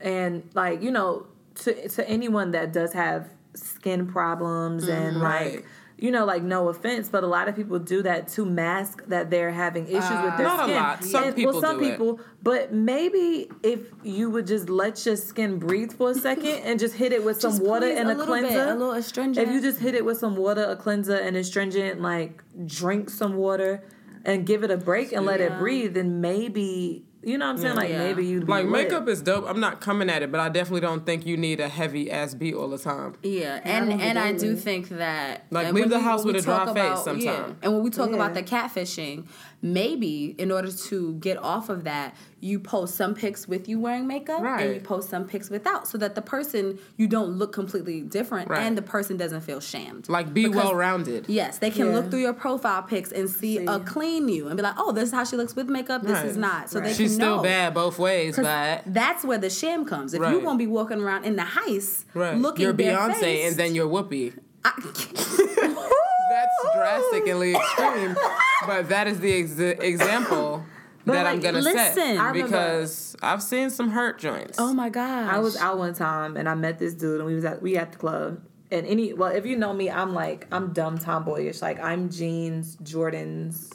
Speaker 2: and like you know, to to anyone that does have skin problems and mm-hmm.
Speaker 4: Right.
Speaker 2: like. You know, like no offense, but a lot of people do that to mask that they're having issues with uh, their
Speaker 4: Not a
Speaker 2: skin.
Speaker 4: lot. Some
Speaker 2: And-
Speaker 4: people
Speaker 2: well, some
Speaker 4: do it.
Speaker 2: people, but maybe if you would just let your skin breathe for a second and just hit it with <laughs> some water and
Speaker 6: a
Speaker 2: a,
Speaker 6: little bit,
Speaker 2: cleanser,
Speaker 6: a little astringent.
Speaker 2: If you just hit it with some water, a cleanser, and astringent, like drink some water and give it a break and let it breathe, then maybe you know what I'm saying. Like
Speaker 6: Yeah.
Speaker 2: maybe you'd
Speaker 4: like
Speaker 2: lit.
Speaker 4: makeup is dope. I'm not coming at it, but I definitely don't think you need a heavy ass beat all the time.
Speaker 6: Yeah, and
Speaker 2: don't
Speaker 6: and I do think that
Speaker 4: Like, leave
Speaker 6: when
Speaker 4: the
Speaker 6: we-
Speaker 4: house with a dry
Speaker 6: talk
Speaker 4: face
Speaker 6: about-
Speaker 4: sometime.
Speaker 6: Yeah. And when we talk
Speaker 2: Yeah.
Speaker 6: about the catfishing, maybe in order to get off of that, you post some pics with you wearing makeup, and you post some pics without, so that the person you don't look completely different,
Speaker 4: Right.
Speaker 6: and the person doesn't feel shamed.
Speaker 4: Like be well rounded.
Speaker 6: Yes, they can
Speaker 2: Yeah.
Speaker 6: look through your profile pics and see, a clean you and be like, "Oh, this is how she looks with makeup. This is not." So they
Speaker 4: She's
Speaker 6: can
Speaker 4: still
Speaker 6: know.
Speaker 4: bad both ways, but
Speaker 6: That's where the sham comes. If you're
Speaker 4: Right.
Speaker 6: gonna be walking around in the heist,
Speaker 4: right.
Speaker 6: looking
Speaker 4: you're
Speaker 6: bare
Speaker 4: Beyonce
Speaker 6: faced,
Speaker 4: and then you're Whoopi.
Speaker 6: I- <laughs> <laughs>
Speaker 4: That's drastically extreme, <laughs> but that is the ex- example that I'm gonna
Speaker 6: listen.
Speaker 4: set because I've seen some hurt joints.
Speaker 6: oh my god!
Speaker 2: I was out one time and I met this dude and we was at we at the club and any well if you know me I'm like I'm dumb tomboyish like I'm jeans Jordans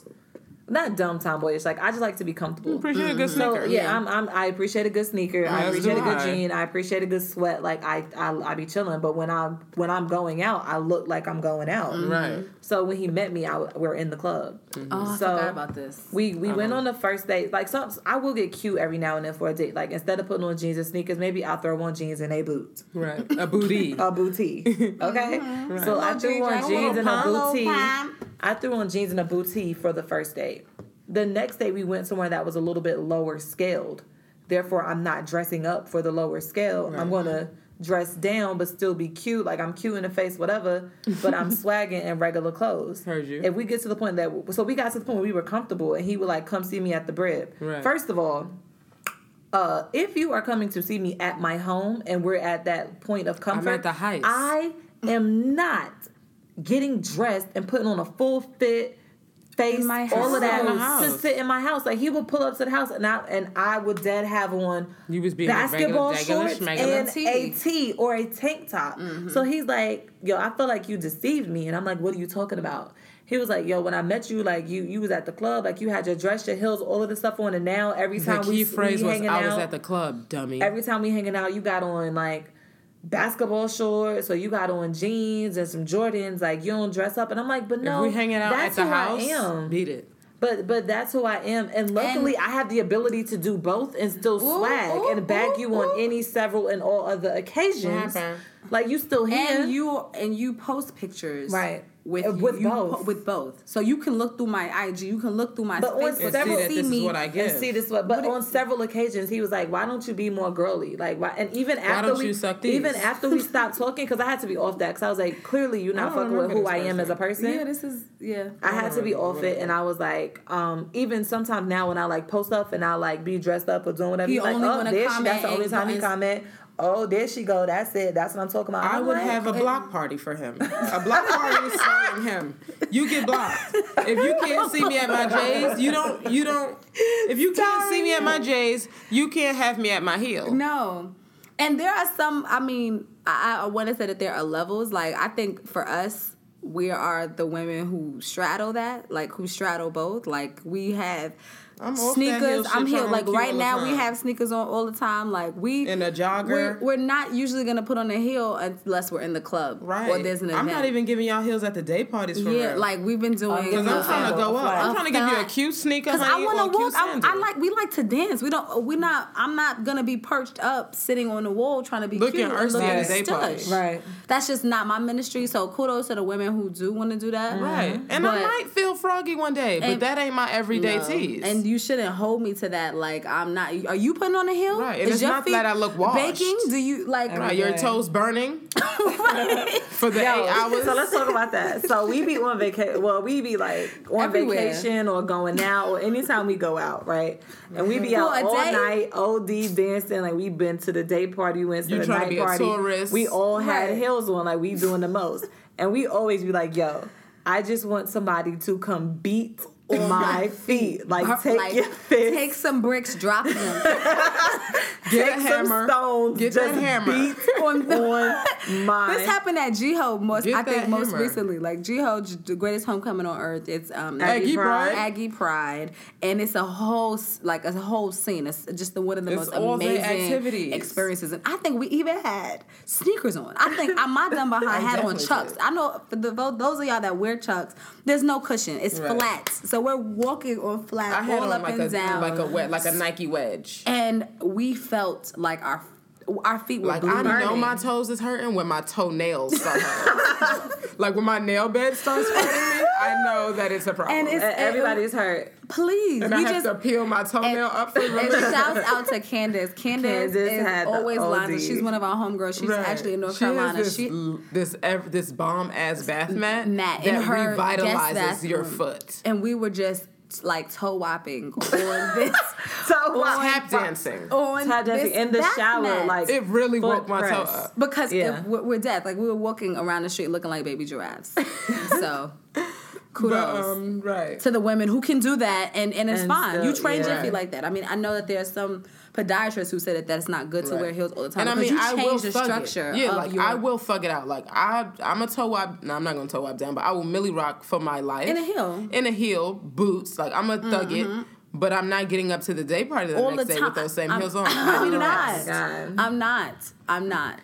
Speaker 2: not dumb tomboyish like I just like to be comfortable.
Speaker 4: Appreciate a good mm-hmm.
Speaker 2: So
Speaker 4: sneaker.
Speaker 2: yeah, I'm, I'm I appreciate a good sneaker. I appreciate a good
Speaker 4: I.
Speaker 2: jean. I appreciate a good sweat. Like I, I I be chilling. But when I'm when I'm going out, I look like I'm going out.
Speaker 4: Right.
Speaker 2: So when he met me, I w- we're in the club.
Speaker 6: oh, I
Speaker 2: so
Speaker 6: forgot about this.
Speaker 2: We we went on the first date. Like some, I will get cute every now and then for a date. Like instead of putting on jeans and sneakers, maybe I'll throw <laughs> <laughs> mm-hmm. on jeans and a boots,
Speaker 4: Right. A booty.
Speaker 2: a booty. Okay. So I threw on jeans and a booty. I threw on jeans and a booty for the first date. The next day we went somewhere that was a little bit lower scaled. Therefore, I'm not dressing up for the lower scale. I'm gonna dress down but still be cute. Like I'm cute in the face, whatever. But I'm <laughs> swagging in regular clothes.
Speaker 4: Heard you.
Speaker 2: If we get to the point that so we got to the point where we were comfortable and he would like come see me at the crib.
Speaker 4: Right.
Speaker 2: First of all, uh, if you are coming to see me at my home and we're at that point of comfort,
Speaker 4: at the heights.
Speaker 2: I am not getting dressed and putting on a full fit face,
Speaker 6: my
Speaker 2: all of that
Speaker 4: house. In the
Speaker 2: to sit in my house. Like he would pull up to the house and I and I would dead have on
Speaker 4: You was being
Speaker 2: basketball
Speaker 4: regular- regular
Speaker 2: shorts
Speaker 4: schmegular.
Speaker 2: and
Speaker 6: tee.
Speaker 2: a tee or a tank top.
Speaker 4: Mm-hmm.
Speaker 2: So he's like, "Yo, I feel like you deceived me," and I'm like, "What are you talking about?" He was like, "Yo, when I met you, like you you was at the club, like you had your dress, your heels, all of this stuff on, and now every
Speaker 4: The
Speaker 2: time
Speaker 4: key
Speaker 2: we
Speaker 4: phrase
Speaker 2: we
Speaker 4: was
Speaker 2: hanging
Speaker 4: I was
Speaker 2: out,
Speaker 4: at the club, dummy.
Speaker 2: every time we hanging out, you got on like basketball shorts, or you got on jeans and some Jordans. Like you don't dress up, and I'm like, but no,
Speaker 4: if we hanging out
Speaker 2: that's
Speaker 4: at the
Speaker 2: who
Speaker 4: house,
Speaker 2: I am.
Speaker 4: beat it.
Speaker 2: But but that's who I am, and luckily I have the ability to do both and still swag
Speaker 6: ooh,
Speaker 2: and bag
Speaker 6: ooh,
Speaker 2: you on any, several, and all other occasions. Like you still here,
Speaker 6: and you and you post pictures
Speaker 2: Right.
Speaker 6: With
Speaker 2: Uh, with
Speaker 6: you
Speaker 2: both.
Speaker 6: with both so you can look through my IG you can look through my
Speaker 2: But on
Speaker 6: Facebook
Speaker 4: And
Speaker 2: several-
Speaker 4: see
Speaker 6: see me
Speaker 4: what I
Speaker 2: and see this. But, but on several occasions, he was like, "Why don't you be more girly?" Like, why? And even after
Speaker 4: don't
Speaker 2: we,
Speaker 4: you suck these?
Speaker 2: even after we <laughs> stopped talking, because I had to be off that, because I was like, clearly you're not fucking with who I am as a person.
Speaker 6: yeah this is yeah
Speaker 2: I had to be off it, and I was like, um, even sometimes now when I like post up and I like be dressed up or doing whatever,
Speaker 6: He
Speaker 2: he's like, oh, there she, that's the only time he comment. Oh, there she go. That's it. That's what I'm talking about.
Speaker 4: I
Speaker 2: I'm
Speaker 4: would
Speaker 2: like,
Speaker 4: have a block party for him. A block party starring him. You get blocked. If you can't see me at my J's, you don't. You don't. If you can't see me at my J's, you can't have me at my heel.
Speaker 6: No. And there are some, I mean, I, I want to say that there are levels. Like, I think for us, we are the women who straddle that, like, who straddle both. Like, we have
Speaker 4: I'm off that heel
Speaker 6: sneakers. I'm here. Like right now, we have sneakers on all the time. Like we
Speaker 4: In a jogger.
Speaker 6: We're, we're not usually gonna put on a heel unless we're in the club
Speaker 4: Right.
Speaker 6: or there's an event.
Speaker 4: I'm not even giving y'all heels at the day parties for
Speaker 6: yeah,
Speaker 4: real.
Speaker 6: like we've been doing.
Speaker 4: Because I'm
Speaker 2: Uh,
Speaker 4: trying to go up. I'm trying to give you a cute sneaker,
Speaker 6: Cause I want to walk. I, I like. We like to dance. We don't. We're not. I'm not gonna be perched up, sitting on the wall, trying to be
Speaker 4: Looking
Speaker 6: cute.
Speaker 4: earthy
Speaker 6: looking
Speaker 2: at a
Speaker 4: day party.
Speaker 2: Right.
Speaker 6: That's just not my ministry. So kudos to the women who do want to do that.
Speaker 4: Right. And I might feel froggy one day, but that ain't my everyday tease.
Speaker 6: And you shouldn't hold me to that. Like I'm not. Are you putting on a heel?
Speaker 4: Right, and
Speaker 6: Is
Speaker 4: it's
Speaker 6: your
Speaker 4: not
Speaker 6: feet
Speaker 4: that I look washed.
Speaker 6: Baking? Do you like?
Speaker 4: right, your toes burning <laughs> for the
Speaker 2: Yo,
Speaker 4: eight hours.
Speaker 2: So let's talk about that. So we be on vacation. Well, we be like on
Speaker 6: Everywhere.
Speaker 2: vacation or going out or anytime we go out, right? And we be out
Speaker 6: For
Speaker 2: all
Speaker 6: day?
Speaker 2: night, OD dancing. Like we been to the day party, went to
Speaker 4: You
Speaker 2: the
Speaker 4: tryna
Speaker 2: night
Speaker 4: be a
Speaker 2: party.
Speaker 4: tourist.
Speaker 2: We all had
Speaker 6: Right.
Speaker 2: heels on, like we doing the most. And we always be like, "Yo, I just want somebody to come beat my feet. Like
Speaker 6: Her-
Speaker 2: take
Speaker 6: like,
Speaker 2: your fist,
Speaker 6: Take some bricks, drop them <laughs>
Speaker 4: Get a
Speaker 2: some
Speaker 4: hammer.
Speaker 2: stones,
Speaker 4: Get
Speaker 2: just
Speaker 4: that hammer.
Speaker 2: beat <laughs>
Speaker 6: on the.
Speaker 2: on <laughs> my.
Speaker 6: This happened at G-Ho most,
Speaker 4: Get
Speaker 6: I think
Speaker 4: that
Speaker 6: most recently. Like G-Ho, the greatest homecoming on earth. It's um
Speaker 4: Aggie Pride.
Speaker 6: Aggie Pride, and it's a whole like a whole scene. It's just the, one of the
Speaker 4: It's
Speaker 6: most amazing
Speaker 4: activities.
Speaker 6: experiences. And I think we even had sneakers on. I think I my dumb behind had on Chucks.
Speaker 4: did.
Speaker 6: I know for the, those of y'all that wear Chucks, there's no cushion. It's
Speaker 4: Right.
Speaker 6: flats. So we're walking on flat
Speaker 4: I had
Speaker 6: all
Speaker 4: on
Speaker 6: up
Speaker 4: like
Speaker 6: and
Speaker 4: a
Speaker 6: down.
Speaker 4: like a wet like a Nike wedge.
Speaker 6: and we felt like our our feet were
Speaker 4: Like I
Speaker 6: bleeding.
Speaker 4: know my toes is hurting when my toenails start hurting. like when my nail bed starts hurting me, I know that it's a problem.
Speaker 6: And it's-
Speaker 2: everybody's hurt.
Speaker 6: Please,
Speaker 4: and
Speaker 6: we
Speaker 4: I have
Speaker 6: just
Speaker 4: to peel my toenail up for
Speaker 6: And
Speaker 4: relief.
Speaker 6: shouts out to Candace. Candace,
Speaker 2: Candace
Speaker 6: is
Speaker 2: had
Speaker 6: always lined She's one of our homegirls. She's
Speaker 4: Right.
Speaker 6: actually in North
Speaker 4: she
Speaker 6: Carolina.
Speaker 4: Has this,
Speaker 6: she
Speaker 4: l- this ev- this bomb ass bath mat,
Speaker 6: Mat
Speaker 4: that
Speaker 6: her
Speaker 4: revitalizes your foot.
Speaker 6: and we were just like toe whopping <laughs> on this
Speaker 2: So
Speaker 4: Tap dancing.
Speaker 6: on
Speaker 2: Tap dancing
Speaker 6: this
Speaker 2: in the
Speaker 6: bath
Speaker 2: shower,
Speaker 6: mat.
Speaker 2: like
Speaker 4: It really
Speaker 2: foot
Speaker 4: woke my toe up.
Speaker 6: because
Speaker 2: Yeah.
Speaker 6: it, we're, we're deaf. Like we were walking around the street looking like baby giraffes. <laughs> so kudos.
Speaker 4: But, um, right.
Speaker 6: to the women who can do that and, and it's
Speaker 2: And
Speaker 6: fine. you train
Speaker 2: yeah.
Speaker 6: feet like that. I mean, I know that there's some podiatrists who said that that's not good to
Speaker 4: Right.
Speaker 6: wear heels all the time
Speaker 4: And I mean,
Speaker 6: you
Speaker 4: I
Speaker 6: change
Speaker 4: will
Speaker 6: the
Speaker 4: thug
Speaker 6: structure.
Speaker 4: it. Yeah, like
Speaker 6: your,
Speaker 4: I will fuck it out. Like I, I'm a toe wop. No, I'm not gonna toe wop down, but I will millie rock for my life
Speaker 6: In a heel.
Speaker 4: In a heel, boots. Like I'm gonna thug it, but I'm not getting up to the day party the
Speaker 6: All
Speaker 4: next
Speaker 6: the
Speaker 4: day with those same
Speaker 6: I'm-
Speaker 4: heels on. <laughs>
Speaker 6: I'm
Speaker 4: I need a
Speaker 6: not.
Speaker 4: rest.
Speaker 6: I'm not. I'm not.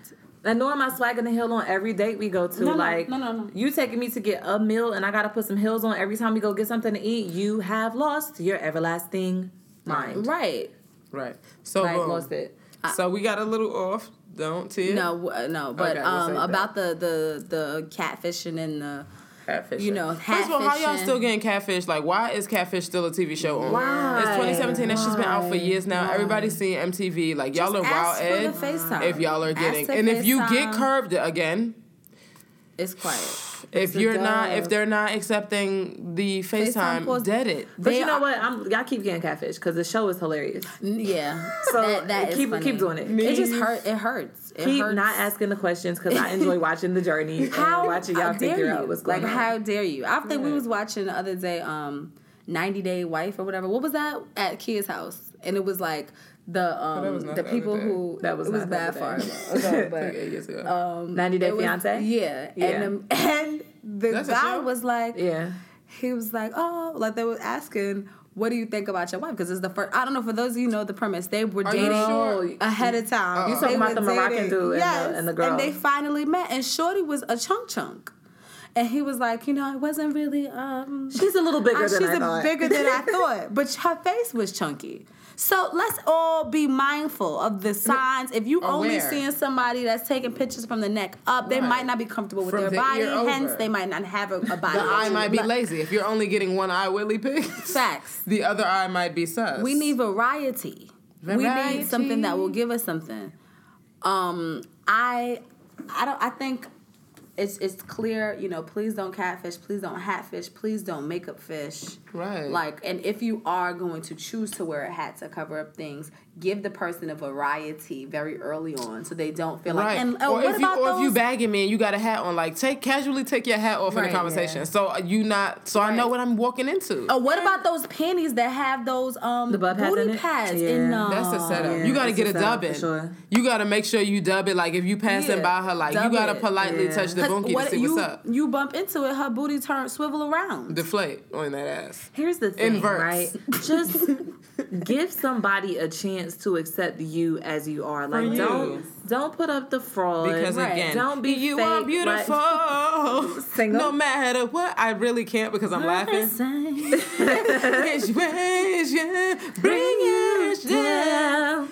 Speaker 2: And nor am I swagging the hill on every date we go to.
Speaker 6: No, no,
Speaker 2: like,
Speaker 6: no, no, no.
Speaker 2: you taking me to get a meal and I gotta put some heels on every time we go get something to eat. You have lost your everlasting mind.
Speaker 6: Right.
Speaker 4: Right. So
Speaker 2: Like,
Speaker 4: boom.
Speaker 2: lost it.
Speaker 4: So we got a little off. Don't tear.
Speaker 6: No, uh, no. But
Speaker 4: Okay,
Speaker 6: um,
Speaker 4: save that.
Speaker 6: about the the the catfishing and the
Speaker 4: Catfish.
Speaker 6: You know,
Speaker 4: First of all, how y'all still getting catfish? Like, why is catfish still a TV show on?
Speaker 2: Why?
Speaker 4: It's 2017. That shit's been out for years now. Everybody's seeing MTV. Like, y'all
Speaker 6: Just
Speaker 4: are wild
Speaker 6: ask for the
Speaker 4: ed.
Speaker 6: FaceTime.
Speaker 4: If y'all are
Speaker 6: Ask
Speaker 4: getting,
Speaker 6: to
Speaker 4: and if you get
Speaker 6: FaceTime.
Speaker 4: curved again,
Speaker 6: it's quiet.
Speaker 4: if
Speaker 2: a
Speaker 4: you're not, if they're not accepting the FaceTime,
Speaker 6: calls-
Speaker 4: dead it.
Speaker 2: But
Speaker 6: They
Speaker 2: you know
Speaker 6: are-
Speaker 2: what? I'm y'all keep getting catfish because the show is hilarious.
Speaker 6: Yeah. <laughs>
Speaker 2: So
Speaker 6: that, that is
Speaker 2: keep
Speaker 6: funny.
Speaker 2: keep doing it.
Speaker 6: It just hurt. It hurts. It
Speaker 2: keep
Speaker 6: hurts.
Speaker 2: not asking the questions because I enjoy watching the journey <laughs> and
Speaker 6: how
Speaker 2: watching y'all
Speaker 6: dare
Speaker 2: figure
Speaker 6: you?
Speaker 2: out what's going
Speaker 6: like
Speaker 2: on.
Speaker 6: how dare you? I think we was watching the other day, um, 90 Day Wife or whatever. What was that at Kia's house? And it was like the um the
Speaker 4: the
Speaker 6: people
Speaker 4: day.
Speaker 6: who
Speaker 2: That was
Speaker 6: it was
Speaker 2: not the
Speaker 6: bad
Speaker 2: other
Speaker 6: far
Speaker 2: day.
Speaker 6: ago, but <laughs>
Speaker 4: eight <laughs> years ago.
Speaker 6: um,
Speaker 2: 90 Day
Speaker 6: it was-
Speaker 2: Fiance?
Speaker 6: Yeah,
Speaker 2: Yeah.
Speaker 6: and um, and the
Speaker 4: That's
Speaker 6: guy was like,
Speaker 2: yeah.
Speaker 6: he was like, oh, like they were asking. What do you think about your wife? Because it's the first. I don't know. For those of you who know the premise, they were
Speaker 4: Are you
Speaker 6: dating
Speaker 4: sure?
Speaker 6: ahead of time.
Speaker 4: You
Speaker 6: They
Speaker 2: talking about
Speaker 6: were
Speaker 2: the Moroccan
Speaker 6: dating.
Speaker 2: dude and the- and the girl.
Speaker 6: and they finally met. And Shorty was a chunk chunk, and he was like, you know, I wasn't really. um
Speaker 2: She's a little bigger
Speaker 6: uh,
Speaker 2: than
Speaker 6: she's
Speaker 2: I
Speaker 6: a
Speaker 2: thought.
Speaker 6: bigger than I <laughs> thought, but her face was chunky. So let's all be mindful of the signs. If you only seeing somebody that's taking pictures from the neck up, they
Speaker 4: Right.
Speaker 6: might not be comfortable with
Speaker 4: From
Speaker 6: their
Speaker 4: the
Speaker 6: body.
Speaker 4: ear over.
Speaker 6: Hence, they might not have a, a body.
Speaker 4: the eye might be lazy. If you're only getting one eye willy pics,
Speaker 6: Facts. <laughs>
Speaker 4: the other eye might be sus.
Speaker 6: We need variety.
Speaker 4: variety.
Speaker 6: We need something that will give us something. Um, I, I don't. I think it's it's clear. You know, please don't catfish. Please don't hatfish. Please don't make up fish.
Speaker 4: Right.
Speaker 6: Like, and if you are going to choose to wear a hat to cover up things, give the person a variety very early on, so they don't feel like. And oh,
Speaker 4: or
Speaker 6: what
Speaker 4: if you
Speaker 6: about
Speaker 4: or if you bagging me and you got a hat on, like take casually take your hat off in
Speaker 6: Right,
Speaker 4: the conversation.
Speaker 6: yeah.
Speaker 4: So uh, you not so I know what I'm walking into.
Speaker 6: Oh, what about those panties that have those um
Speaker 2: The butt pads
Speaker 6: booty
Speaker 2: in it?
Speaker 6: pads
Speaker 2: Yeah.
Speaker 6: in them?
Speaker 4: That's a setup.
Speaker 2: yeah,
Speaker 4: you got to get
Speaker 2: a
Speaker 4: a dub in.
Speaker 2: sure.
Speaker 4: You got to make sure you dub it. Like if you passing
Speaker 6: Yeah,
Speaker 4: by her, like you got to politely
Speaker 2: Yeah.
Speaker 4: touch the Devonky to
Speaker 6: what
Speaker 4: see
Speaker 6: you
Speaker 4: what's up.
Speaker 6: you bump into it, her booty turn swivel around.
Speaker 4: Deflate on that ass.
Speaker 2: Here's the thing, right? Just <laughs> give somebody a chance to accept you as you are. Like don't don't put up the fraud.
Speaker 4: Because
Speaker 6: Right.
Speaker 4: again,
Speaker 2: Don't be
Speaker 4: you
Speaker 2: fake,
Speaker 4: are
Speaker 2: right?
Speaker 4: beautiful. <laughs>
Speaker 2: Single.
Speaker 4: No matter what, I really can't because I'm laughing.
Speaker 6: Say-
Speaker 4: Wish, wish, yeah, bring it down.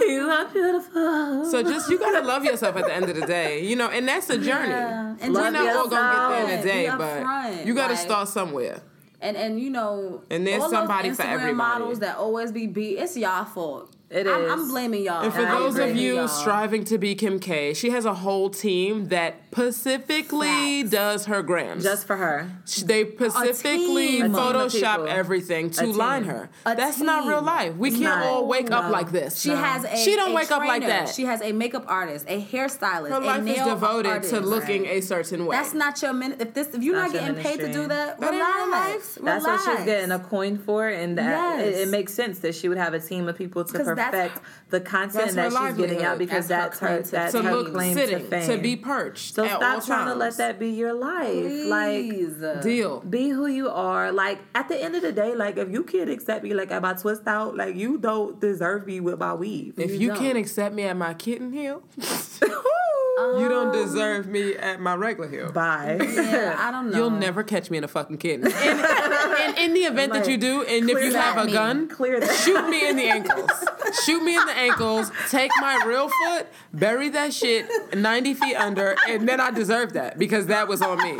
Speaker 2: You are beautiful.
Speaker 4: So just you gotta love yourself at the end of the day, you know, and that's a journey.
Speaker 6: Yeah.
Speaker 4: And
Speaker 2: Love
Speaker 4: We're not all gonna get there in a day, but
Speaker 6: upfront,
Speaker 4: you gotta
Speaker 6: like-
Speaker 4: start somewhere.
Speaker 6: And and you know,
Speaker 4: And there's
Speaker 6: all
Speaker 4: somebody
Speaker 6: those
Speaker 4: for
Speaker 6: Instagram
Speaker 4: everybody.
Speaker 6: models that always be beat. It's y'all fault.
Speaker 2: It
Speaker 6: I'm,
Speaker 2: is.
Speaker 6: I'm blaming y'all.
Speaker 4: And for
Speaker 2: I
Speaker 4: those of you
Speaker 6: Y'all.
Speaker 4: striving to be Kim K, she has a whole team that specifically
Speaker 6: Facts.
Speaker 4: does her grams.
Speaker 2: Just for her.
Speaker 4: they specifically
Speaker 6: team. A team
Speaker 2: of
Speaker 4: Photoshop everything to line her.
Speaker 6: A
Speaker 4: That's not real life. We
Speaker 2: It's
Speaker 4: can't
Speaker 2: not.
Speaker 4: all wake up like this.
Speaker 6: She has a.
Speaker 4: She don't
Speaker 6: a
Speaker 4: wake up like that.
Speaker 6: She has a makeup artist, a hairstylist,
Speaker 4: her
Speaker 6: a
Speaker 4: life is
Speaker 6: nail
Speaker 4: devoted
Speaker 6: artist.
Speaker 4: to looking a certain way.
Speaker 6: That's not your minute. If this, if you're
Speaker 2: Not
Speaker 6: not getting paid to do that,
Speaker 4: That ain't real
Speaker 6: relax.
Speaker 2: That's what she's getting a coin for, and that it,
Speaker 6: Yes.
Speaker 2: it makes sense that she would have a team of people to
Speaker 6: 'Cause that's-
Speaker 2: perfect the content that
Speaker 4: her
Speaker 2: she's getting out because
Speaker 6: That's
Speaker 2: that's
Speaker 6: her
Speaker 2: her that's
Speaker 4: to
Speaker 2: her
Speaker 4: look
Speaker 2: claim
Speaker 4: sitting,
Speaker 2: to fame.
Speaker 4: to be perched.
Speaker 2: so
Speaker 4: at
Speaker 2: stop
Speaker 4: all
Speaker 2: trying to let that be your life. Like
Speaker 4: deal.
Speaker 2: be who you are. Like at the end of the day, like if you can't accept me like at my twist out, like you don't deserve me with my weave.
Speaker 4: If
Speaker 6: You
Speaker 4: you can't accept me at my kitten heel, <laughs> <laughs> you don't um, deserve me at my regular heel.
Speaker 2: Bye.
Speaker 6: Yeah, I don't <laughs> know.
Speaker 4: You'll never catch me in a fucking kitten. And, and in the event that you do, and if you have a
Speaker 6: me.
Speaker 4: gun,
Speaker 2: Clear that.
Speaker 4: shoot me in the ankles. Shoot me in the ankles. Take my real foot, bury that shit 90 feet under, and then I deserve that because that was on me.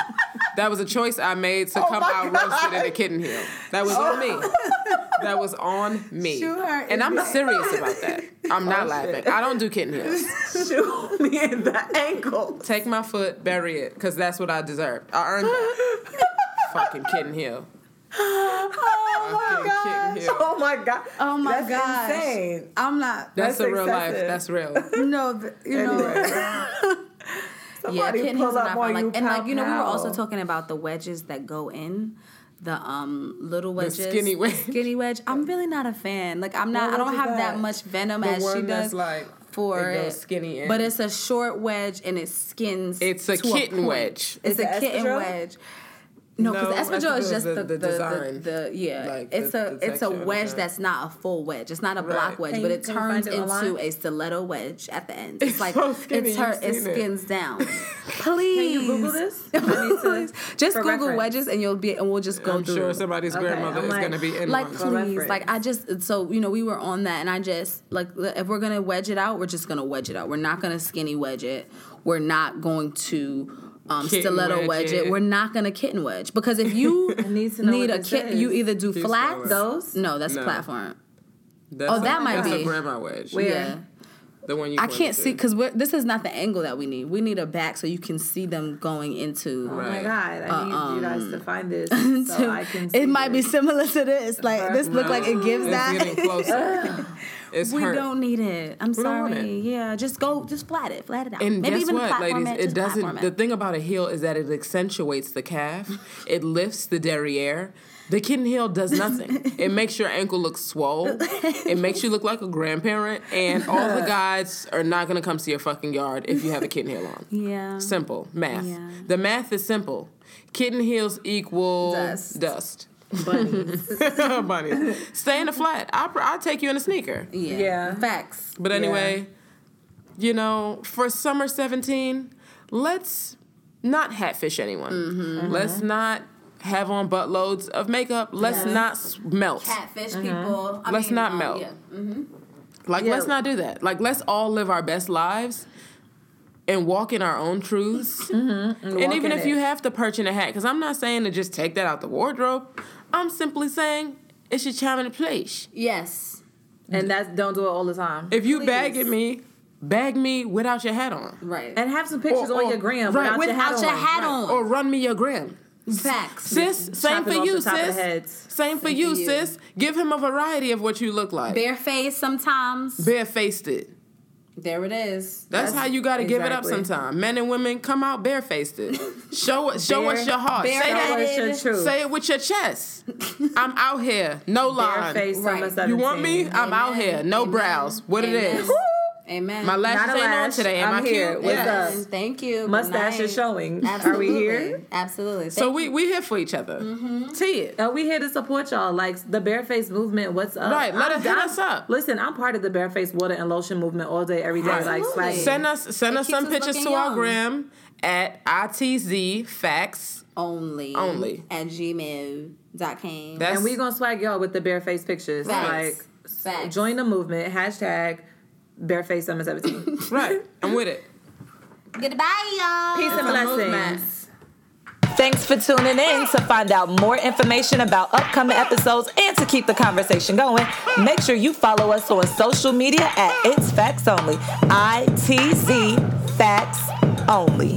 Speaker 4: That was a choice I made to oh come out roasted in a kitten heel. That was on me. Oh. That was on me.
Speaker 6: Shoot her
Speaker 4: And
Speaker 6: in
Speaker 4: I'm
Speaker 6: the-
Speaker 4: serious about that. I'm not oh, laughing. I don't do kitten heels.
Speaker 2: Shoot me in the ankle.
Speaker 4: Take my foot, bury it, because that's what I deserved. I earned that. <laughs> Fucking kitten heel.
Speaker 2: Oh
Speaker 4: Fucking kitten.
Speaker 2: Oh my god.
Speaker 6: Oh my god!
Speaker 2: That's
Speaker 6: gosh.
Speaker 2: insane.
Speaker 6: I'm not.
Speaker 4: That's,
Speaker 2: That's
Speaker 4: a real life. That's real.
Speaker 6: No, th- you know. <laughs> yeah,
Speaker 2: Somebody
Speaker 6: kitten
Speaker 2: pull up on you,
Speaker 6: Like, and like you know, we were also talking about the wedges that go in. The um little wedges,
Speaker 4: skinny wedge.
Speaker 6: skinny wedge. I'm really not a fan. Like I'm not. I don't have that
Speaker 2: that?
Speaker 6: much venom
Speaker 4: The
Speaker 6: as she does
Speaker 4: like
Speaker 6: for
Speaker 4: it skinny in.
Speaker 6: But it's a short wedge and it skins.
Speaker 4: It's a kitten
Speaker 6: point.
Speaker 4: wedge.
Speaker 6: It's
Speaker 2: Is
Speaker 6: a kitten wedge. No,
Speaker 4: No,
Speaker 6: because the espadrille is just the,
Speaker 4: the-
Speaker 6: the,
Speaker 4: the design.
Speaker 6: The, the- yeah,
Speaker 4: Like
Speaker 6: it's
Speaker 4: the-
Speaker 6: a
Speaker 4: the
Speaker 6: it's a wedge
Speaker 4: it.
Speaker 6: that's not a full wedge. It's not a block wedge,
Speaker 2: Can
Speaker 6: but it
Speaker 2: you
Speaker 6: turns
Speaker 2: it
Speaker 6: into
Speaker 2: online?
Speaker 6: a stiletto wedge at the end. <laughs>
Speaker 4: It's
Speaker 6: It's like
Speaker 4: so skinny,
Speaker 6: it's her.
Speaker 4: you've
Speaker 6: It
Speaker 4: seen it.
Speaker 6: skins down. Please, <laughs>
Speaker 2: Can you Google this? I need to- <laughs>
Speaker 6: just Google
Speaker 2: reference.
Speaker 6: wedges and you'll be and we'll just go
Speaker 4: I'm
Speaker 6: through.
Speaker 4: sure somebody's
Speaker 2: Okay,
Speaker 4: grandmother
Speaker 2: I'm
Speaker 4: is
Speaker 2: like-
Speaker 4: going to be in
Speaker 6: like
Speaker 4: one.
Speaker 6: Please,
Speaker 2: reference.
Speaker 6: like I just so you know we were on that and I just like if we're gonna wedge it out, we're just gonna wedge it out. We're not gonna skinny wedge it. We're not going to um, stiletto
Speaker 4: wedge
Speaker 6: wedge it.
Speaker 4: it.
Speaker 6: We're not gonna kitten wedge because if you <laughs>
Speaker 2: need
Speaker 6: need a
Speaker 2: this
Speaker 6: kit, you either do
Speaker 4: Please
Speaker 6: flats.
Speaker 4: spell.
Speaker 2: Those?
Speaker 6: No, that's
Speaker 4: No.
Speaker 6: platform.
Speaker 4: That's
Speaker 6: Oh,
Speaker 4: a-
Speaker 6: that might
Speaker 4: that's
Speaker 6: be.
Speaker 4: a grandma wedge.
Speaker 2: Where?
Speaker 6: Yeah.
Speaker 4: The one you
Speaker 6: I can't
Speaker 4: to.
Speaker 6: see because this is not the angle that we need. We need a back so you can see them going into.
Speaker 2: Oh my god, I need you guys to find this so <laughs>
Speaker 6: to-
Speaker 2: I can see
Speaker 6: it might be similar to this. Like this look like it gives
Speaker 4: It's
Speaker 6: that. <laughs>
Speaker 4: it's
Speaker 6: We
Speaker 4: hurt.
Speaker 6: don't need it. I'm
Speaker 4: don't
Speaker 6: sorry. Yeah, just go, just flat it, flat it out.
Speaker 4: And
Speaker 6: Maybe
Speaker 4: guess what, ladies?
Speaker 6: it.
Speaker 4: It doesn't. The thing about a heel is that it accentuates the calf. it lifts the derriere. The kitten heel does nothing. it <laughs> makes your ankle look swole. It makes you look like a grandparent. And all the guys are not gonna come to your fucking yard if you have a kitten heel on.
Speaker 6: Yeah.
Speaker 4: Simple math.
Speaker 6: Yeah.
Speaker 4: The math is simple. Kitten heels equal
Speaker 6: Dust.
Speaker 4: dust.
Speaker 2: Bunnies. <laughs>
Speaker 4: Bunny. Stay in the flat. I'll, I'll take you in a sneaker.
Speaker 6: Yeah.
Speaker 2: Yeah.
Speaker 6: Facts.
Speaker 4: But anyway, you know, for summer 17, let's not hatfish anyone.
Speaker 6: Mm-hmm.
Speaker 4: Let's not have on buttloads of makeup. Let's not melt.
Speaker 6: Catfish people. I
Speaker 4: Let's
Speaker 6: mean,
Speaker 4: not
Speaker 6: um,
Speaker 4: melt.
Speaker 6: yeah.
Speaker 4: Like,
Speaker 2: Yeah.
Speaker 4: let's not do that. Like, let's all live our best lives and walk in our own truths. And
Speaker 2: walk
Speaker 4: even if
Speaker 2: it.
Speaker 4: you have to perch in a hat, because I'm not saying to just take that out the wardrobe. I'm simply saying it's your time and place.
Speaker 6: Yes.
Speaker 2: and that's don't do it all the time.
Speaker 4: If you
Speaker 6: Please.
Speaker 4: bag at me, bag me without your hat on.
Speaker 6: Right.
Speaker 2: and have some pictures
Speaker 4: Or-
Speaker 2: on your gram
Speaker 4: right,
Speaker 2: without, your hat
Speaker 6: your
Speaker 2: on.
Speaker 6: hat on.
Speaker 4: Or run me your gram.
Speaker 6: Facts.
Speaker 4: Sis, same for you,
Speaker 2: the top of the
Speaker 4: sis.
Speaker 2: heads.
Speaker 4: Same for
Speaker 6: Same
Speaker 4: you,
Speaker 6: for you.
Speaker 4: sis. Give him a variety of what you look like.
Speaker 6: Barefaced sometimes.
Speaker 4: Bare faced it.
Speaker 6: There it is.
Speaker 4: That's, how you got to give it up sometime. Men and women, come out barefaced it. show it. Show us your heart. Say that.
Speaker 2: Your truth?
Speaker 4: Say it with your chest. <laughs> I'm out here. No line.
Speaker 6: Right.
Speaker 4: You want me? I'm out here. No
Speaker 6: Amen.
Speaker 4: brows. What it
Speaker 6: Amen.
Speaker 4: is.
Speaker 6: Amen.
Speaker 4: My lashes
Speaker 2: Not a
Speaker 4: ain't on today. Am
Speaker 2: I'm
Speaker 4: i
Speaker 2: here.
Speaker 4: cute?
Speaker 2: What's
Speaker 4: Yes.
Speaker 2: up?
Speaker 6: Thank you.
Speaker 2: Mustache is
Speaker 6: night.
Speaker 2: showing. Are we here?
Speaker 6: Absolutely.
Speaker 4: So we we here for each other. Mm-hmm. See it.
Speaker 2: And we here to support y'all, like the bareface movement. What's up?
Speaker 4: Right, let
Speaker 2: I'm
Speaker 4: us- hit
Speaker 2: down-
Speaker 4: us up.
Speaker 2: Listen, I'm part of the bareface water and lotion movement all day, every day.
Speaker 4: Right.
Speaker 2: Like
Speaker 6: Absolutely.
Speaker 2: swag.
Speaker 4: Send us send
Speaker 6: It
Speaker 4: us some
Speaker 6: us
Speaker 4: pictures to
Speaker 6: looking
Speaker 4: our gram at ITZ Facts.
Speaker 6: only
Speaker 4: Only.
Speaker 6: at gmail.com.
Speaker 4: That's
Speaker 2: and we gonna swag y'all with the bareface pictures.
Speaker 6: Facts.
Speaker 2: Like,
Speaker 6: Facts.
Speaker 2: join the movement. Hashtag bareface summer 17. <laughs>
Speaker 4: right. I'm with it.
Speaker 6: Goodbye, y'all.
Speaker 2: Peace and
Speaker 6: It's a
Speaker 2: blessings. Thanks for tuning in. To find out more information about upcoming episodes and to keep the conversation going, make sure you follow us on social media at It's Facts Only. I T Z Facts Only.